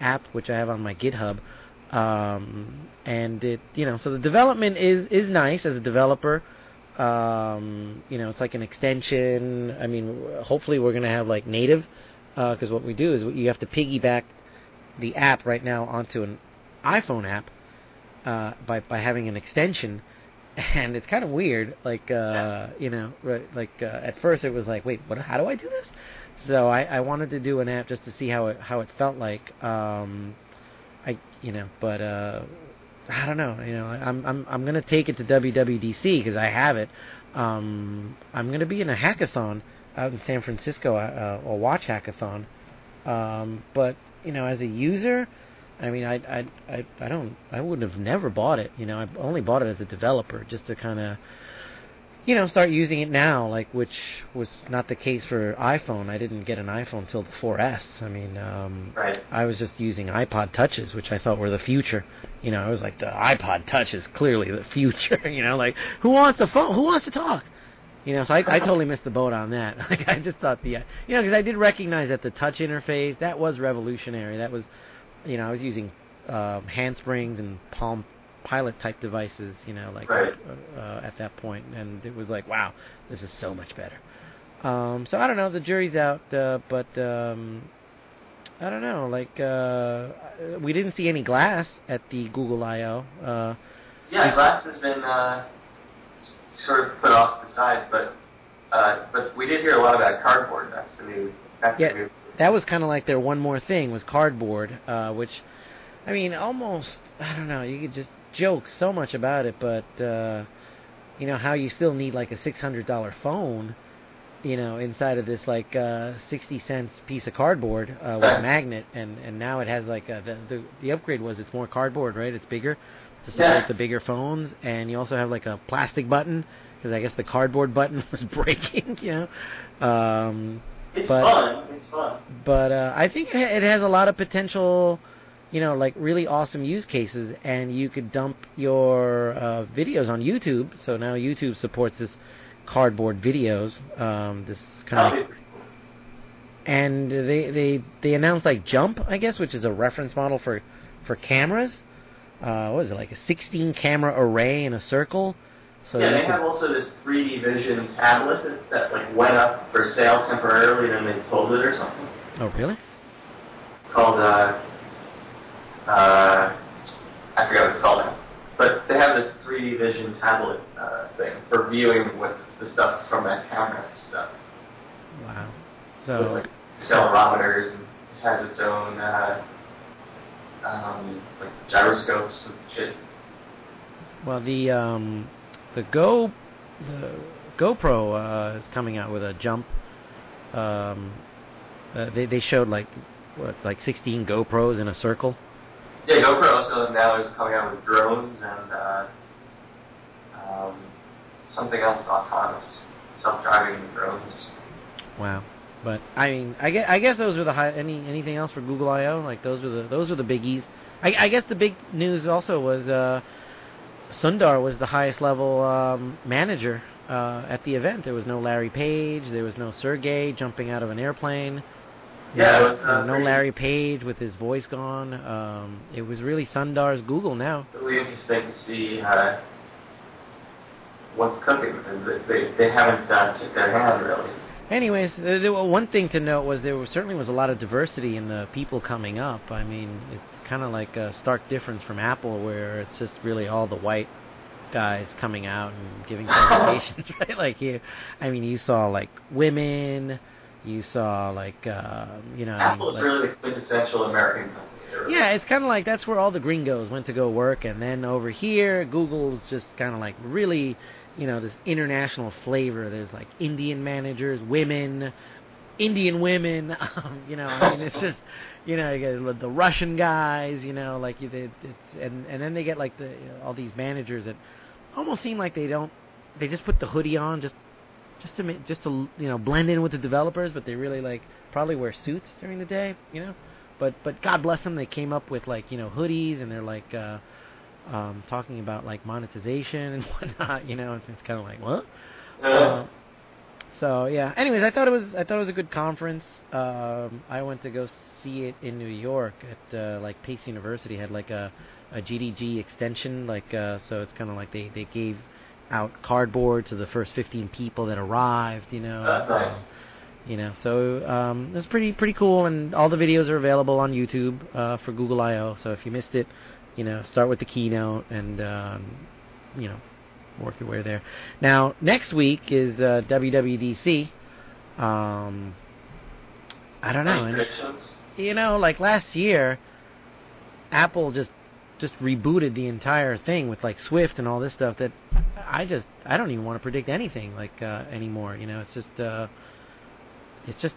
app, which I have on my GitHub. Um, and it you know, so the development is is nice as a developer. Um, you know, it's like an extension. I mean, hopefully we're gonna have like native because what we do is you have to piggyback the app right now onto an iPhone app uh, by by having an extension, and it's kind of weird. Like uh, you know, right, like uh, at first it was like, wait, what? How do I do this? So I, I wanted to do an app just to see how it how it felt like. Um, I you know, but uh, I don't know. You know, I'm I'm I'm gonna take it to WWDC because I have it. Um, I'm gonna be in a hackathon out in San Francisco, uh, a watch hackathon. Um, but you know, as a user, I mean, I I I I don't I would have never bought it. You know, I only bought it as a developer just to kind of you know, start using it now, like which was not the case for iPhone. I didn't get an iPhone until the 4S. I mean, um, Right. I was just using iPod touches, which I thought were the future. You know, I was like, the iPod touch is clearly the future. You know, like who wants a phone? Who wants to talk? You know, so I, I totally missed the boat on that. Like I just thought the, you know, because I did recognize that the touch interface that was revolutionary. That was, you know, I was using um, handsprings and Palm Pilot type devices. You know, like Right. uh, uh, at that point, and it was like, wow, this is so much better. Um, so I don't know. The jury's out, uh, but um, I don't know. Like uh, we didn't see any glass at the Google I/O. Uh, Yeah, glass has been uh, sort of put off to the side, but uh, but we did hear a lot about cardboard. That's the new. That's Yeah. the new. that was kind of like their one more thing was cardboard, uh, which, I mean, almost I don't know. You could just joke so much about it, but uh, you know how you still need like a six hundred dollar phone, you know, inside of this like uh, sixty cents piece of cardboard uh, with a magnet, and and now it has like a, the, the the upgrade was it's more cardboard, right? It's bigger to support Yeah. the bigger phones, and you also have like a plastic button because I guess the cardboard button was breaking, you know. Um, It's but- fun. It's fun. but uh, I think it has a lot of potential, you know, like really awesome use cases, and you could dump your uh, videos on YouTube. So now YouTube supports this cardboard videos. Um, this kind of, That'd like, be pretty cool. and they they they announced like Jump, I guess, which is a reference model for for cameras. Uh, what is it like a 16 camera array in a circle? So yeah, they could- have also this 3D Vision tablet that, that like went up for sale temporarily, and then they pulled it or something. oh really? Called uh, uh, I forget what it's called now. But they have this 3D Vision tablet uh, thing for viewing with the stuff from that camera stuff. Wow. with So like accelerometers and it has its own uh, um, like gyroscopes and shit. Well, the um, the Go the GoPro uh, is coming out with a jump. Um, uh, they they showed like what like 16 GoPros in a circle. Yeah, GoPro also now is coming out with drones and uh, um, something else autonomous, self-driving drones. Wow. But I mean, I guess, I guess those were the high. Any anything else for Google I/O? Like those were the those were the biggies. I, I guess the big news also was uh, Sundar was the highest level um, manager uh, at the event. There was no Larry Page. There was no Sergey jumping out of an airplane. Yeah, no, was, uh, no Larry Page with his voice gone. Um, it was really Sundar's Google now. Really interesting to see uh, what's cooking because they, they, they haven't uh, took their hand really. Anyways, there, there, one thing to note was there certainly was a lot of diversity in the people coming up. I mean, it's kind of like a stark difference from Apple, where it's just really all the white guys coming out and giving presentations, right? Like you, I mean, you saw like women, you saw like, uh, you know, I mean, like- really the quintessential American company. Yeah, it's kind of like that's where all the gringos went to go work, and then over here, Google's just kind of like really, you know, this international flavor. There's like Indian managers, women, Indian women. Um, you know, I mean, it's just, you know, you get the Russian guys. You know, like you, they, it's and and then they get like the all these managers that almost seem like they don't. They just put the hoodie on just just to just to you know blend in with the developers, but they really like probably wear suits during the day. You know but but God bless them, they came up with like you know hoodies and they're like uh, um, talking about like monetization and whatnot. You know, it's, it's kind of like what? Uh, Uh, so yeah. Anyways, I thought it was I thought it was a good conference. Um, I went to go see it in New York at uh, like Pace University had like a a GDG extension. Like uh, so, it's kind of like they they gave out cardboard to the first 15 people that arrived. You know. That's nice. Um, you know, so um, it was pretty pretty cool, and all the videos are available on YouTube uh, for Google I/O. So if you missed it, you know, start with the keynote and um, you know, work your way there. Now next week is uh, WWDC. Um, I don't know. and- you know, like last year, Apple just just rebooted the entire thing with like Swift and all this stuff that I just I don't even want to predict anything like uh, anymore. You know, it's just uh, it's just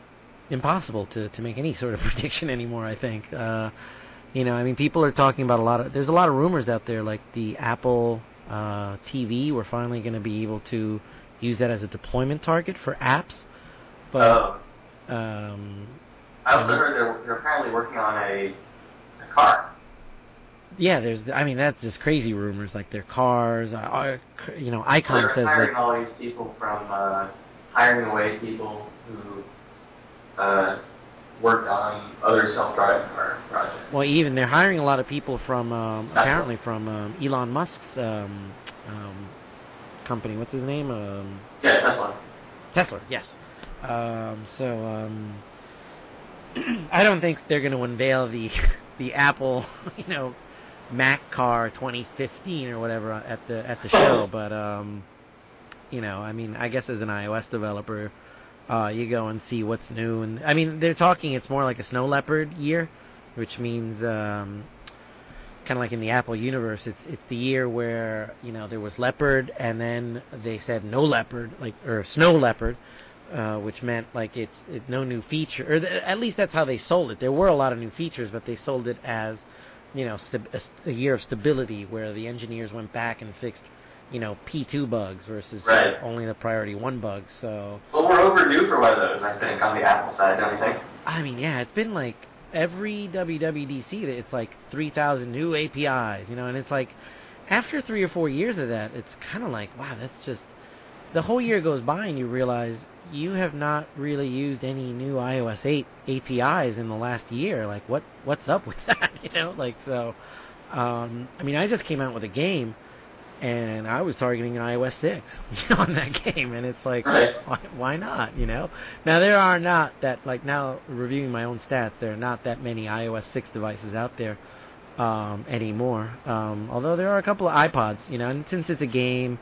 impossible to to make any sort of prediction anymore. I think. Uh, you know, I mean, people are talking about a lot of. There's a lot of rumors out there, like the Apple uh, TV. We're finally going to be able to use that as a deployment target for apps. But Oh. um, I also Mhm. heard they're, they're apparently working on a, a car. yeah, there's. I mean, that's just crazy rumors. Like their cars, uh, uh, you know, Icon they're says hiring that. all these people from uh, hiring away people who uh, worked on other self-driving car projects. Well, even they're hiring a lot of people from um, apparently from um, Elon Musk's um, um, company. What's his name? Um, Yeah, Tesla. Tesla. Yes. Um, so um, I don't think they're going to unveil the the Apple, you know, Mac car 2015 or whatever at the at the show, but um, you know, I mean, I guess as an iOS developer, uh, you go and see what's new, and I mean, they're talking it's more like a snow leopard year, which means um, kind of like in the Apple universe, it's it's the year where you know there was leopard, and then they said no leopard, like or snow leopard, uh, which meant like it's it, no new feature, or th- at least that's how they sold it. There were a lot of new features, but they sold it as you know st- a, a year of stability, where the engineers went back and fixed you know P2 bugs versus Right. only the priority one bugs. So Well, we're overdue for one of those, I think, on the Apple side, don't you think? I mean, yeah, it's been like every WWDC that it's like 3,000 new APIs, you know, and it's like after three or four years of that, it's kind of like, wow, that's just the whole year goes by and you realize you have not really used any new iOS 8 APIs in the last year. Like, what what's up with that? You know, like so. Um, I mean, I just came out with a game. And I was targeting an iOS 6 on that game, and it's like, Right. why, why not? You know. Now there are not that like now reviewing my own stats, there are not that many iOS 6 devices out there um, anymore. Um, although there are a couple of iPods, you know, and since it's a game,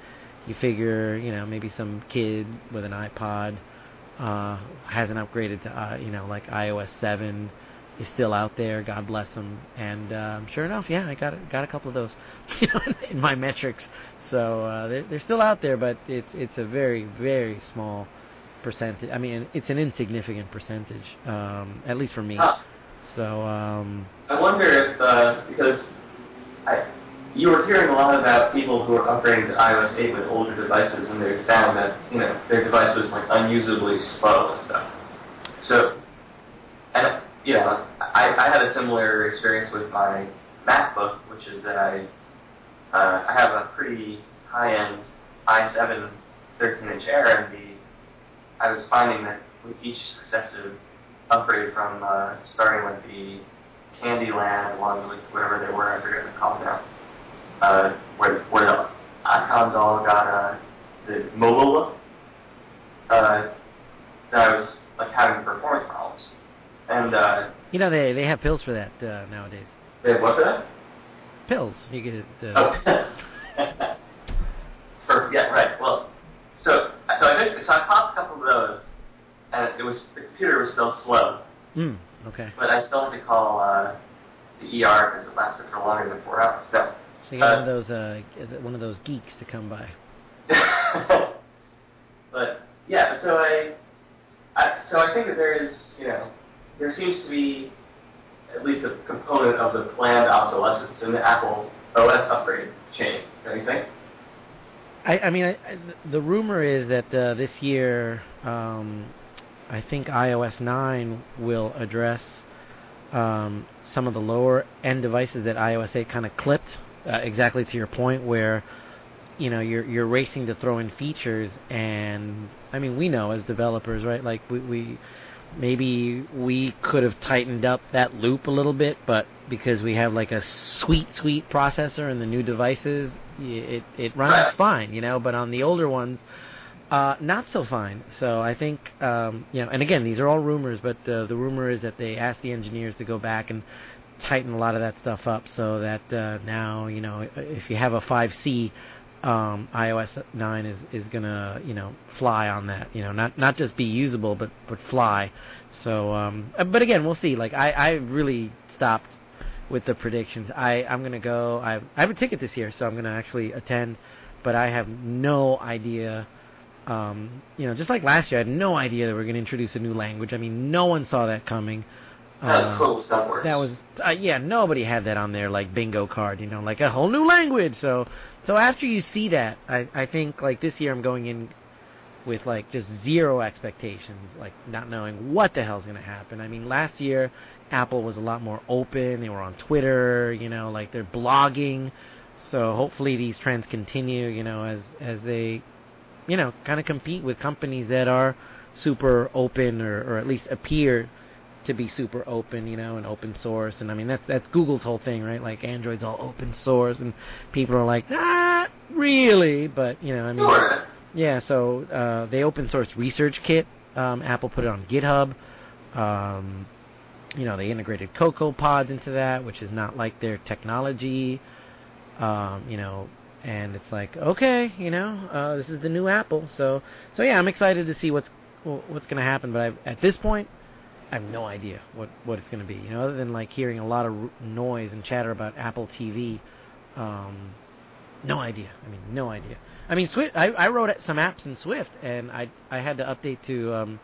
you figure you know maybe some kid with an iPod uh, hasn't upgraded to uh, you know like iOS 7 is still out there. God bless them. And um, sure enough, yeah, I got got a couple of those in my metrics. So uh, they're, they're still out there, but it's it's a very very small percentage. I mean, it's an insignificant percentage, um, at least for me. Huh. So um, I wonder if, uh, because I, you were hearing a lot about people who are upgrading to iOS 8 with older devices, and they found that, you know, their device was, like, unusably slow and stuff. So, and, you know, I, I had a similar experience with my MacBook, which is that I, uh, I have a pretty high-end i7 13-inch Air, and the, I was finding that with each successive upgrade from uh, starting with the Candyland one, with whatever they were, I forget what they called now, uh, where, where the icons all got uh, the mobile look, uh, that I was like having performance problems. And uh, you know they they have pills for that uh, nowadays. they had what for that? Pills you get. Uh, Oh. For, yeah, right. Well, so so I did, so I popped a couple of those, and it was the computer was still slow, mm, okay. but I still had to call uh, the ER because it lasted for longer than four hours. So, So you got Uh, one of those uh, one of those geeks to come by. but yeah, so I, I, so I think that there is, you know, there seems to be at least a component of the planned obsolescence in the Apple OS upgrade chain. Think? I, I mean, I, I, the rumor is that uh, this year, um, I think iOS 9 will address um, some of the lower end devices that iOS 8 kind of clipped. Uh, exactly to your point, where you know you're you're racing to throw in features, and I mean we know as developers, right? Like we, we maybe we could have tightened up that loop a little bit, but because we have like a sweet, sweet processor in the new devices, it it runs fine, you know. But on the older ones, uh, not so fine. So I think um, you know, and again, these are all rumors, but uh, the rumor is that they asked the engineers to go back and tighten a lot of that stuff up, so that uh, now you know if you have a 5C. Um, iOS 9 is, is gonna you know fly on that you know not not just be usable but but fly so um, but again we'll see like I I really stopped with the predictions. I I'm gonna go. I I have a ticket this year, so I'm gonna actually attend, but I have no idea. Um, you know, just like last year, I had no idea that we are gonna introduce a new language. I mean, no one saw that coming. Uh, total That was uh, yeah, nobody had that on their like bingo card, you know, like a whole new language. So so after you see that, I I think like this year I'm going in with like just zero expectations, like not knowing what the hell's to happen. I mean, last year Apple was a lot more open. They were on Twitter, you know, like they're blogging. So hopefully these trends continue, you know, as as they, you know, kind of compete with companies that are super open or, or at least appear to be super open, you know, and open source. And I mean, that's that's Google's whole thing, right? Like Android's all open source, and people are like, not really, but you know, I mean, yeah. So uh, they open source ResearchKit. Um, Apple put it on GitHub. Um, you know, they integrated CocoaPods into that, which is not like their technology. Um, you know, and it's like, okay, you know, uh, this is the new Apple. So, so yeah, I'm excited to see what's what's going to happen. But I've, at this point, I have no idea what what it's going to be. You know, other than like hearing a lot of r- noise and chatter about Apple TV. Um, no idea. I mean, no idea. I mean, Swift. I, I wrote some apps in Swift, and I I had to update to um,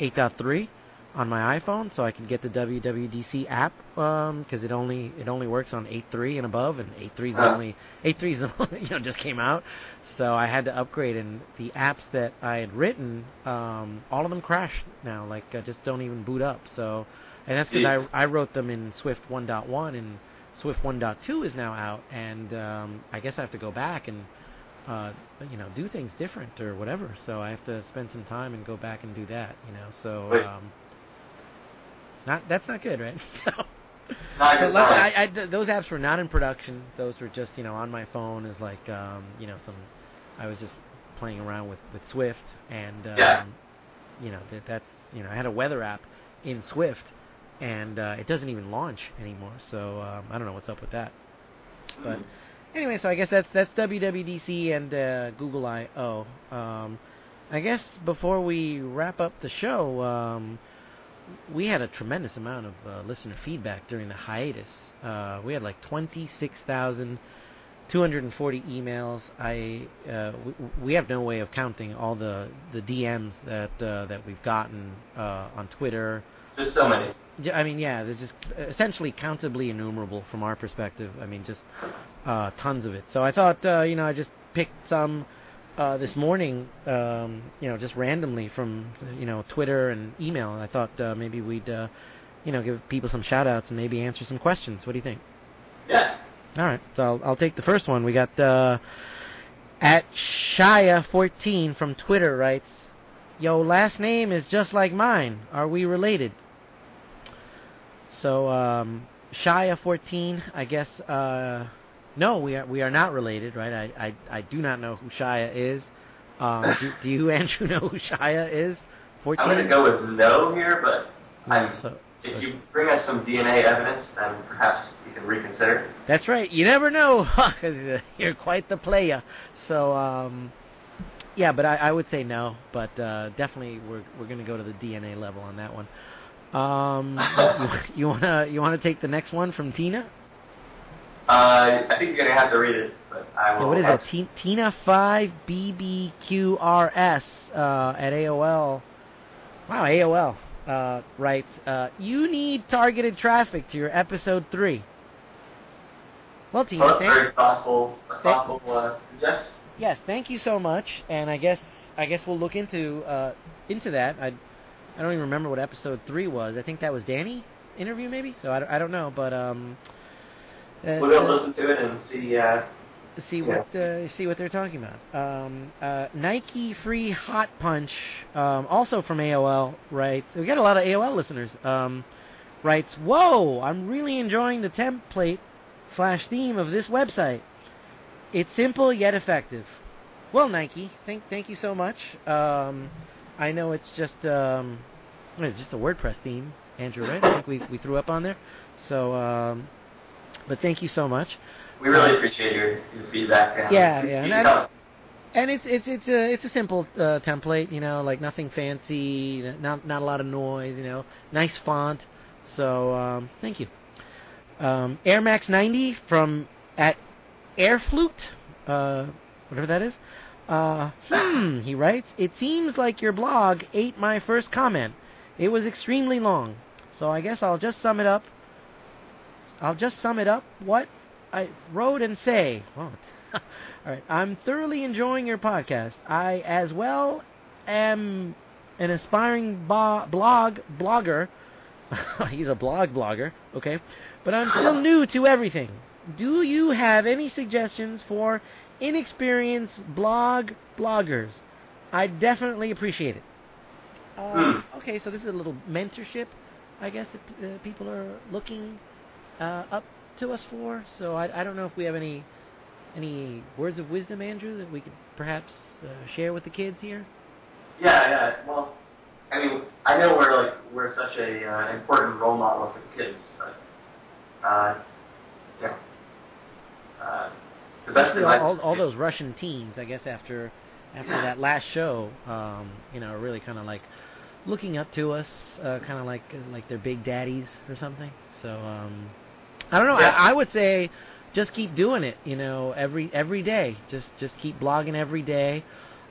8.3 on my iPhone so I can get the WWDC app because um, it only it only works on 8.3 and above, and 8.3 is huh. only 8.3 is only, you know just came out, so I had to upgrade. And the apps that I had written, um, all of them crash now, like uh, just don't even boot up. So, and that's because I I wrote them in Swift 1.1 and Swift 1.2 is now out, and um, I guess I have to go back and uh, you know do things different or whatever. So I have to spend some time and go back and do that. You know, so. Um, not that's not good, right? so, but luckily, I, I, those apps were not in production. Those were just you know on my phone as like um, you know some. I was just playing around with with Swift and um, yeah. you know that, that's you know I had a weather app in Swift and uh, it doesn't even launch anymore. So um, I don't know what's up with that. But mm. anyway, so I guess that's that's WWDC and uh, Google I/O. Um, I guess before we wrap up the show, um, we had a tremendous amount of uh, listener feedback during the hiatus. Uh, we had like 26,240 emails. I uh, we, we, have no way of counting all the, the DMs that uh, that we've gotten uh, on Twitter. Just so many. I mean, yeah, they're just essentially countably innumerable from our perspective. I mean, just uh, tons of it. So I thought, you know, I just picked some uh, this morning, um, you know, just randomly from you know Twitter and email, and I thought uh, maybe we'd uh, you know give people some shout outs and maybe answer some questions. What do you think? Yeah. All right, so I'll, I'll take the first one. We got uh, at Shia14 from Twitter writes, "Yo, last name is just like mine. Are we related?" So um, Shia14, I guess. Uh, no, we are we are not related, right? I I, I do not know who Shia is. Um, do, do, you, Andrew, know who Shia is? 14? I'm going to go with no here, but no, so, if so you bring us some DNA evidence, then perhaps you can reconsider. That's right. You never know, because you're quite the player. So, um, yeah, but I, I would say no. But uh, definitely, we're we're going to go to the DNA level on that one. Um, you, you wanna you wanna take the next one from Tina? Uh, I think you're gonna have to read it, but I will. Yeah, what is that? T- Tina five BBQRS uh, at AOL. Wow, AOL uh, writes, uh, "You need targeted traffic to your episode three. Well, Tina, well, thank, very thoughtful, thoughtful uh, suggestion. Yes, thank you so much, and I guess I guess we'll look into uh, into that. I I don't even remember what episode three was. I think that was Danny interview, maybe. So I, I don't know, but um, we'll go listen to it and see. Uh, see what uh, see what they're talking about. Um, uh, Nike Free Hot Punch, um, also from AOL, right? We got a lot of AOL listeners. Um, writes, "Whoa, I'm really enjoying the template slash theme of this website. It's simple yet effective." Well, Nike, thank thank you so much. Um, I know it's just um, it's just a WordPress theme, Andrew, right? I think we we threw up on there. So um, but thank you so much. We really appreciate your, your feedback. And yeah, yeah. And, I, and it's it's it's a it's a simple uh, template, you know, like nothing fancy, not not a lot of noise, you know, nice font. So um, thank you. Um, Air Max 90 from at Airflute, uh, whatever that is. Uh, hmm, he writes, it seems like your blog ate my first comment. It was extremely long. So I guess I'll just sum it up. I'll just sum it up what I wrote and say. All right. I'm thoroughly enjoying your podcast. I, as well, am an aspiring bo- blog blogger. He's a blog blogger, okay? But I'm still new to everything. Do you have any suggestions for inexperienced blog bloggers? I definitely appreciate it. Uh, okay, so this is a little mentorship, I guess, that uh, people are looking uh, up to us for. So I, I don't know if we have any any words of wisdom, Andrew, that we could perhaps uh, share with the kids here. Yeah, yeah. Well, I mean, I know we're like we're such a uh, important role model for the kids, but uh, you uh, the best Especially all, all, all those Russian teens, I guess, after after Yeah. that last show, um, you know, really kind of like looking up to us, uh, kind of like like they're big daddies or something. So um, I don't know. Yeah. I, I would say just keep doing it. You know, every every day. Just just keep blogging every day.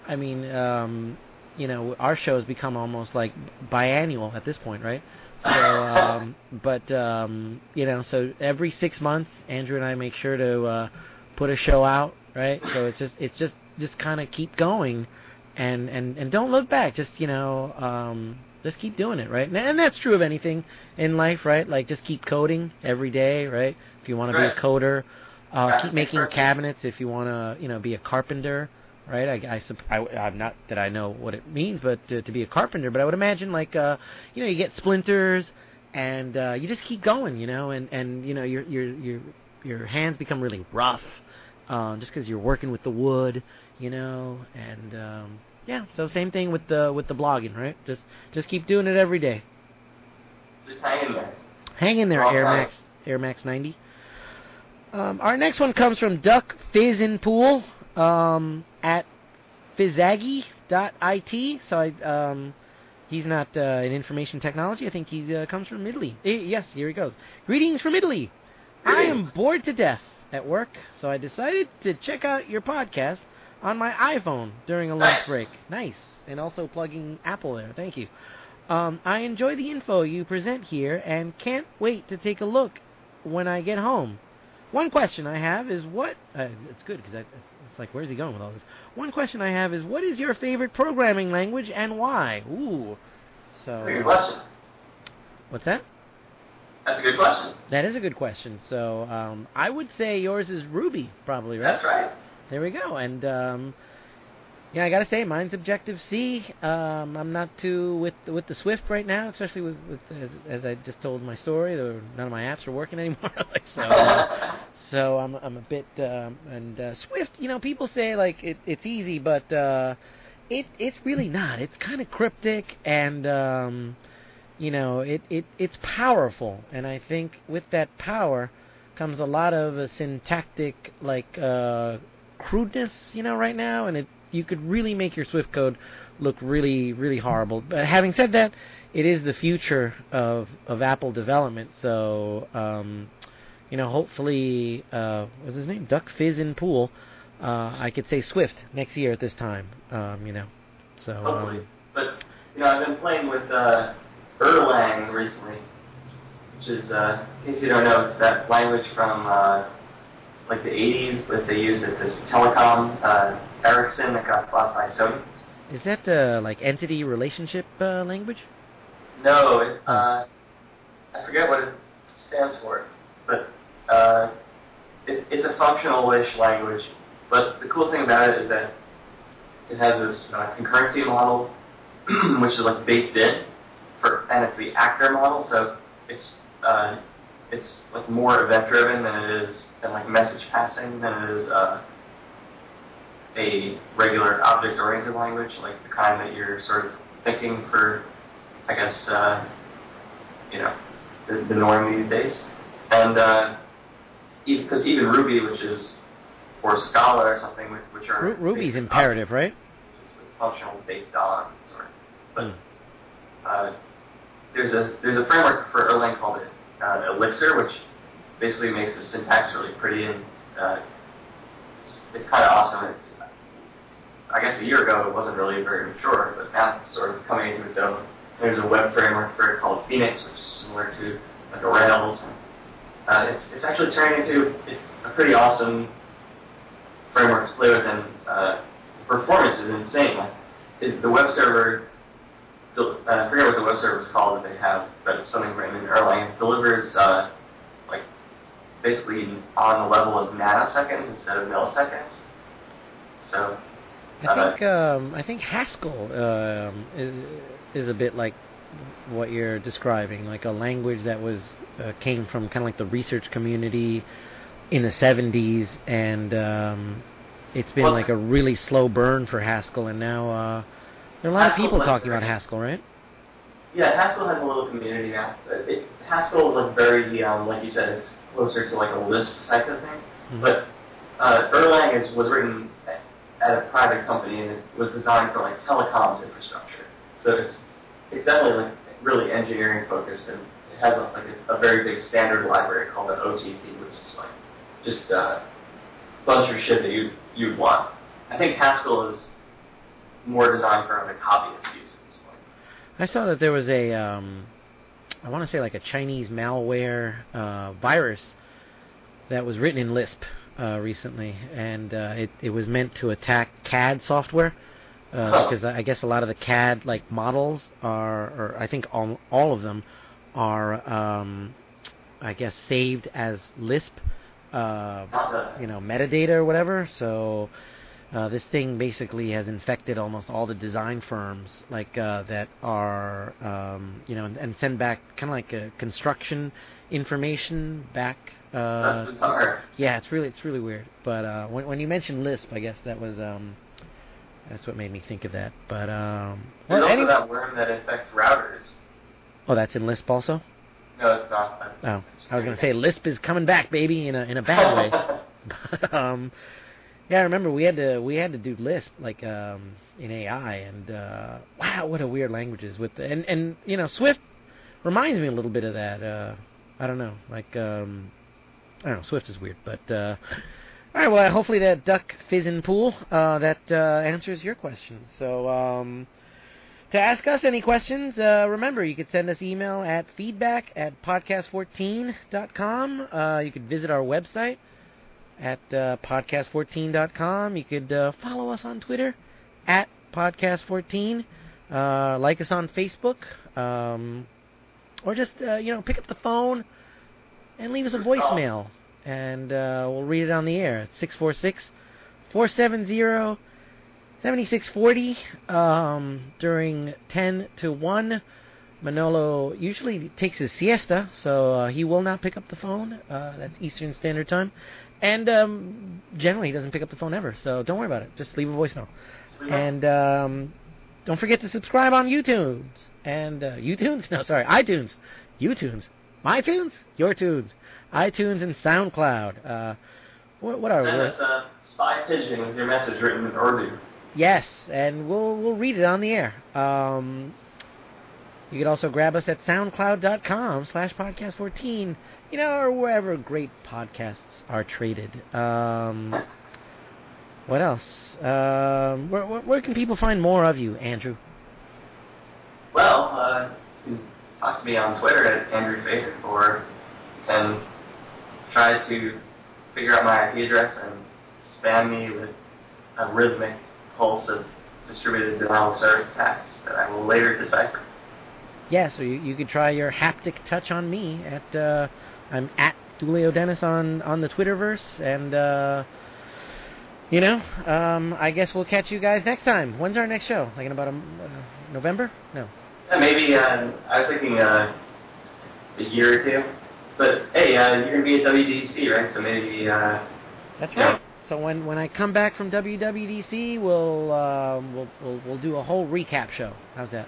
I mean, um, you know, our show has become almost like biannual at this point, right? So, um, but um, you know, so every six months, Andrew and I make sure to uh, put a show out, right? So it's just it's just just kind of keep going, and and and don't look back. Just you know, um, just keep doing it, right? And, and that's true of anything in life, right? Like just keep coding every day, right? If you want to be a coder, uh, keep making cabinets. If you want to, you know, be a carpenter, right? I, I, I, I'm not that I know what it means, but to, to be a carpenter. But I would imagine like, uh, you know, you get splinters, and uh, you just keep going, you know, and and you know your your your your hands become really rough, uh, just because you're working with the wood, you know, and um, yeah. So same thing with the with the blogging, right? Just just keep doing it every day. Just hang in there. Hang in there, Well Air done. Max Air Max 90. Um, our next one comes from Duck Fizz and Pool um, at fizzaggy.it. So I, um, he's not uh, in information technology. I think he uh, comes from Italy. Eh, yes, here he goes. Greetings from Italy. I am bored to death at work, so I decided to check out your podcast on my iPhone during a lunch break. Nice. And also plugging Apple there. Thank you. Um, I enjoy the info you present here and can't wait to take a look when I get home. One question I have is what? Uh, it's good because it's like, where's he going with all this? One question I have is what is your favorite programming language and why? Ooh. So. Good question. What's that? That's a good question. That is a good question. So um, I would say yours is Ruby, probably, right? That's right. There we go. And um, yeah, I gotta say, mine's Objective C. Um, I'm not too with with the Swift right now, especially with, with as, as I just told my story. None of my apps are working anymore. like, so, uh, so I'm I'm a bit um, and uh, Swift. You know, people say like it, it's easy, but uh, it it's really not. It's kind of cryptic and. Um, you know, it, it it's powerful, and I think with that power comes a lot of syntactic like uh, crudeness, you know, right now, and it you could really make your Swift code look really really horrible. But having said that, it is the future of of Apple development, so um, you know, hopefully, uh, what's his name, Duck Fizz in Pool. Uh, I could say Swift next year at this time, um, you know. So Hopefully. um, But, you know, I've been playing with uh, Erlang recently, which is, uh, in case you don't know, it's that language from uh, like the 80s that they used at this telecom, uh, Ericsson that got bought by Sony. is that the like entity relationship uh, language? No, it, uh, I forget what it stands for, but uh, it, it's a functional-ish language. But the cool thing about it is that it has this uh, concurrency model, which is like baked in, for, and it's the actor model. So it's uh, it's like more event-driven than it is than like message passing than it is uh, a regular object-oriented language, like the kind that you're sort of thinking for I guess, uh, you know, the, the norm these days. And uh, because even Ruby, which is, or Scala or something, which, which are Ru- Ruby's imperative, right? functional based on, sort. But Hmm. uh, there's a there's a framework for Erlang called uh, Elixir, which basically makes the syntax really pretty and uh, it's, it's kind of awesome. It, I guess a year ago it wasn't really very mature, but now it's sort of coming into its own. There's a web framework for it called Phoenix, which is similar to like Rails. Uh, it's, it's actually turning into a pretty awesome framework to play with, and uh, performance is insane. It, the web server, uh, I forget what the web server is called that they have, but it's something written in Erlang. It delivers uh, like basically on the level of nanoseconds instead of milliseconds. So I think um, I think Haskell um, is is a bit like what you're describing, like a language that was uh, came from kind of like the research community in the 70s, and um, it's been Well, like a really slow burn for Haskell, and now uh, there are a lot of people talking about Haskell, right? Yeah, Haskell has a little community now. It, Haskell is like very, um, like you said, it's closer to like a Lisp type of thing. Mhm. But uh, Erlang is, was written at a private company and it was designed for like telecoms infrastructure. So it's it's definitely like really engineering focused and it has a, like a, a very big standard library called the OTP, which is like just uh, a bunch of shit that you you'd want. I think Haskell is more designed for like hobbyist use at this point. I saw that there was a, um, I want to say like a Chinese malware uh, virus that was written in Lisp uh, recently, and uh, it it was meant to attack CAD software uh, because I I guess a lot of the CAD like models are, or I think all all of them are, um, I guess saved as Lisp. Uh, you know, metadata or whatever. So uh, this thing basically has infected almost all the design firms, like uh, that are, um, you know, and, and send back kind of like a construction information back. Uh, That's bizarre. yeah, it's really it's really weird. But uh, when when you mentioned Lisp, I guess that was um, that's what made me think of that. But um, There's well, also any- that worm that infects routers. oh, that's in Lisp also. No, it's not. but- Oh, I was gonna say Lisp is coming back, baby, in a in a bad way. But, um, yeah, I remember we had to we had to do Lisp like um, in AI, and uh, wow, what a weird language is with the, and and you know Swift reminds me a little bit of that. Uh, I don't know, like um, I don't know, Swift is weird, but uh, all right. Well, hopefully that duck fizzing pool uh, that uh, answers your question. So. Um, to ask us any questions, uh, remember you could send us email at feedback at podcast14.com. Uh, you could visit our website at uh, podcast14.com. You could uh, follow us on Twitter at podcast14. Uh, like us on Facebook. Um, or just, uh, you know, pick up the phone and leave us a voicemail. And uh, we'll read it on the air at 646 470 7640 um, during 10 to 1. Manolo usually takes his siesta, so uh, he will not pick up the phone. Uh, that's Eastern Standard Time. And um, generally, he doesn't pick up the phone ever, so don't worry about it. Just leave a voicemail. And um, don't forget to subscribe on YouTube. And uh, YouTunes? No, sorry, iTunes. YouTunes. My tunes? Your tunes. iTunes and SoundCloud. Uh, what, what are Send we? us a spy pigeon with your message written in Urdu. Yes, and we'll we'll read it on the air. Um, you can also grab us at soundcloud.com slash podcast 14, you know, or wherever great podcasts are traded. Um, what else? Um, where, where, where can people find more of you, Andrew? Well, uh, you can talk to me on Twitter at Andrew Fader, or you can try to figure out my IP address and spam me with a rhythmic pulse of distributed denial of service attacks that I will later decipher. Yeah, so you, you could try your haptic touch on me at uh, I'm at Julio Dennis on on the Twitterverse, and uh, you know, um, I guess we'll catch you guys next time. When's our next show? Like in about a, uh, November? No. Yeah, maybe uh, I was thinking uh, a year or two. But hey, uh, you're gonna be at WDC, right? So maybe uh, That's Yeah. right. So when when I come back from WWDC, we'll um, we'll, we'll we'll do a whole recap show. How's that?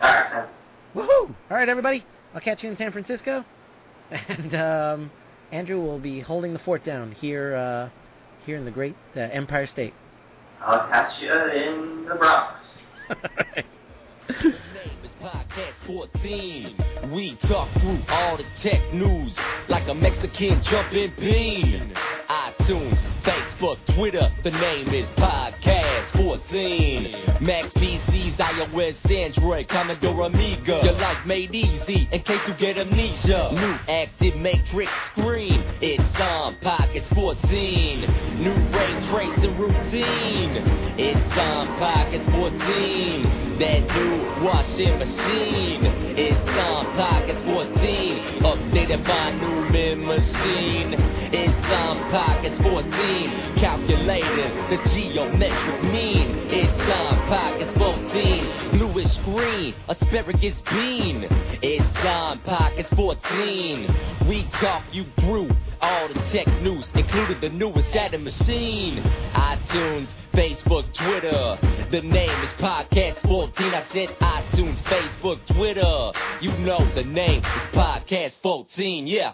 all right. uh, Woohoo! All right, everybody. I'll catch you in San Francisco, and um, Andrew will be holding the fort down here uh, here in the great uh, Empire State. I'll catch you in the Bronx. His Podcast 14. We talk through all the tech news like a Mexican jumping bean. iTunes, Facebook, Twitter, the name is Podcast 14. Macs PCs, iOS, Android, Commodore Amiga. Your life made easy in case you get amnesia. New active matrix screen, it's on Podcast 14. New ray tracing routine, it's on Podcast 14. That new washing machine, it's on Podcast 14. Updated von Neumann machine, it's on Podcast 14. Calculating the geometric mean, it's on Podcast 14. Bluish green, asparagus bean, it's on Podcast 14. We talk you through all the tech news, including the newest Saturn machine. iTunes, Facebook, Twitter. The name is Podcast 14. I said iTunes, Facebook, Twitter. You know the name is Podcast 14. Yeah.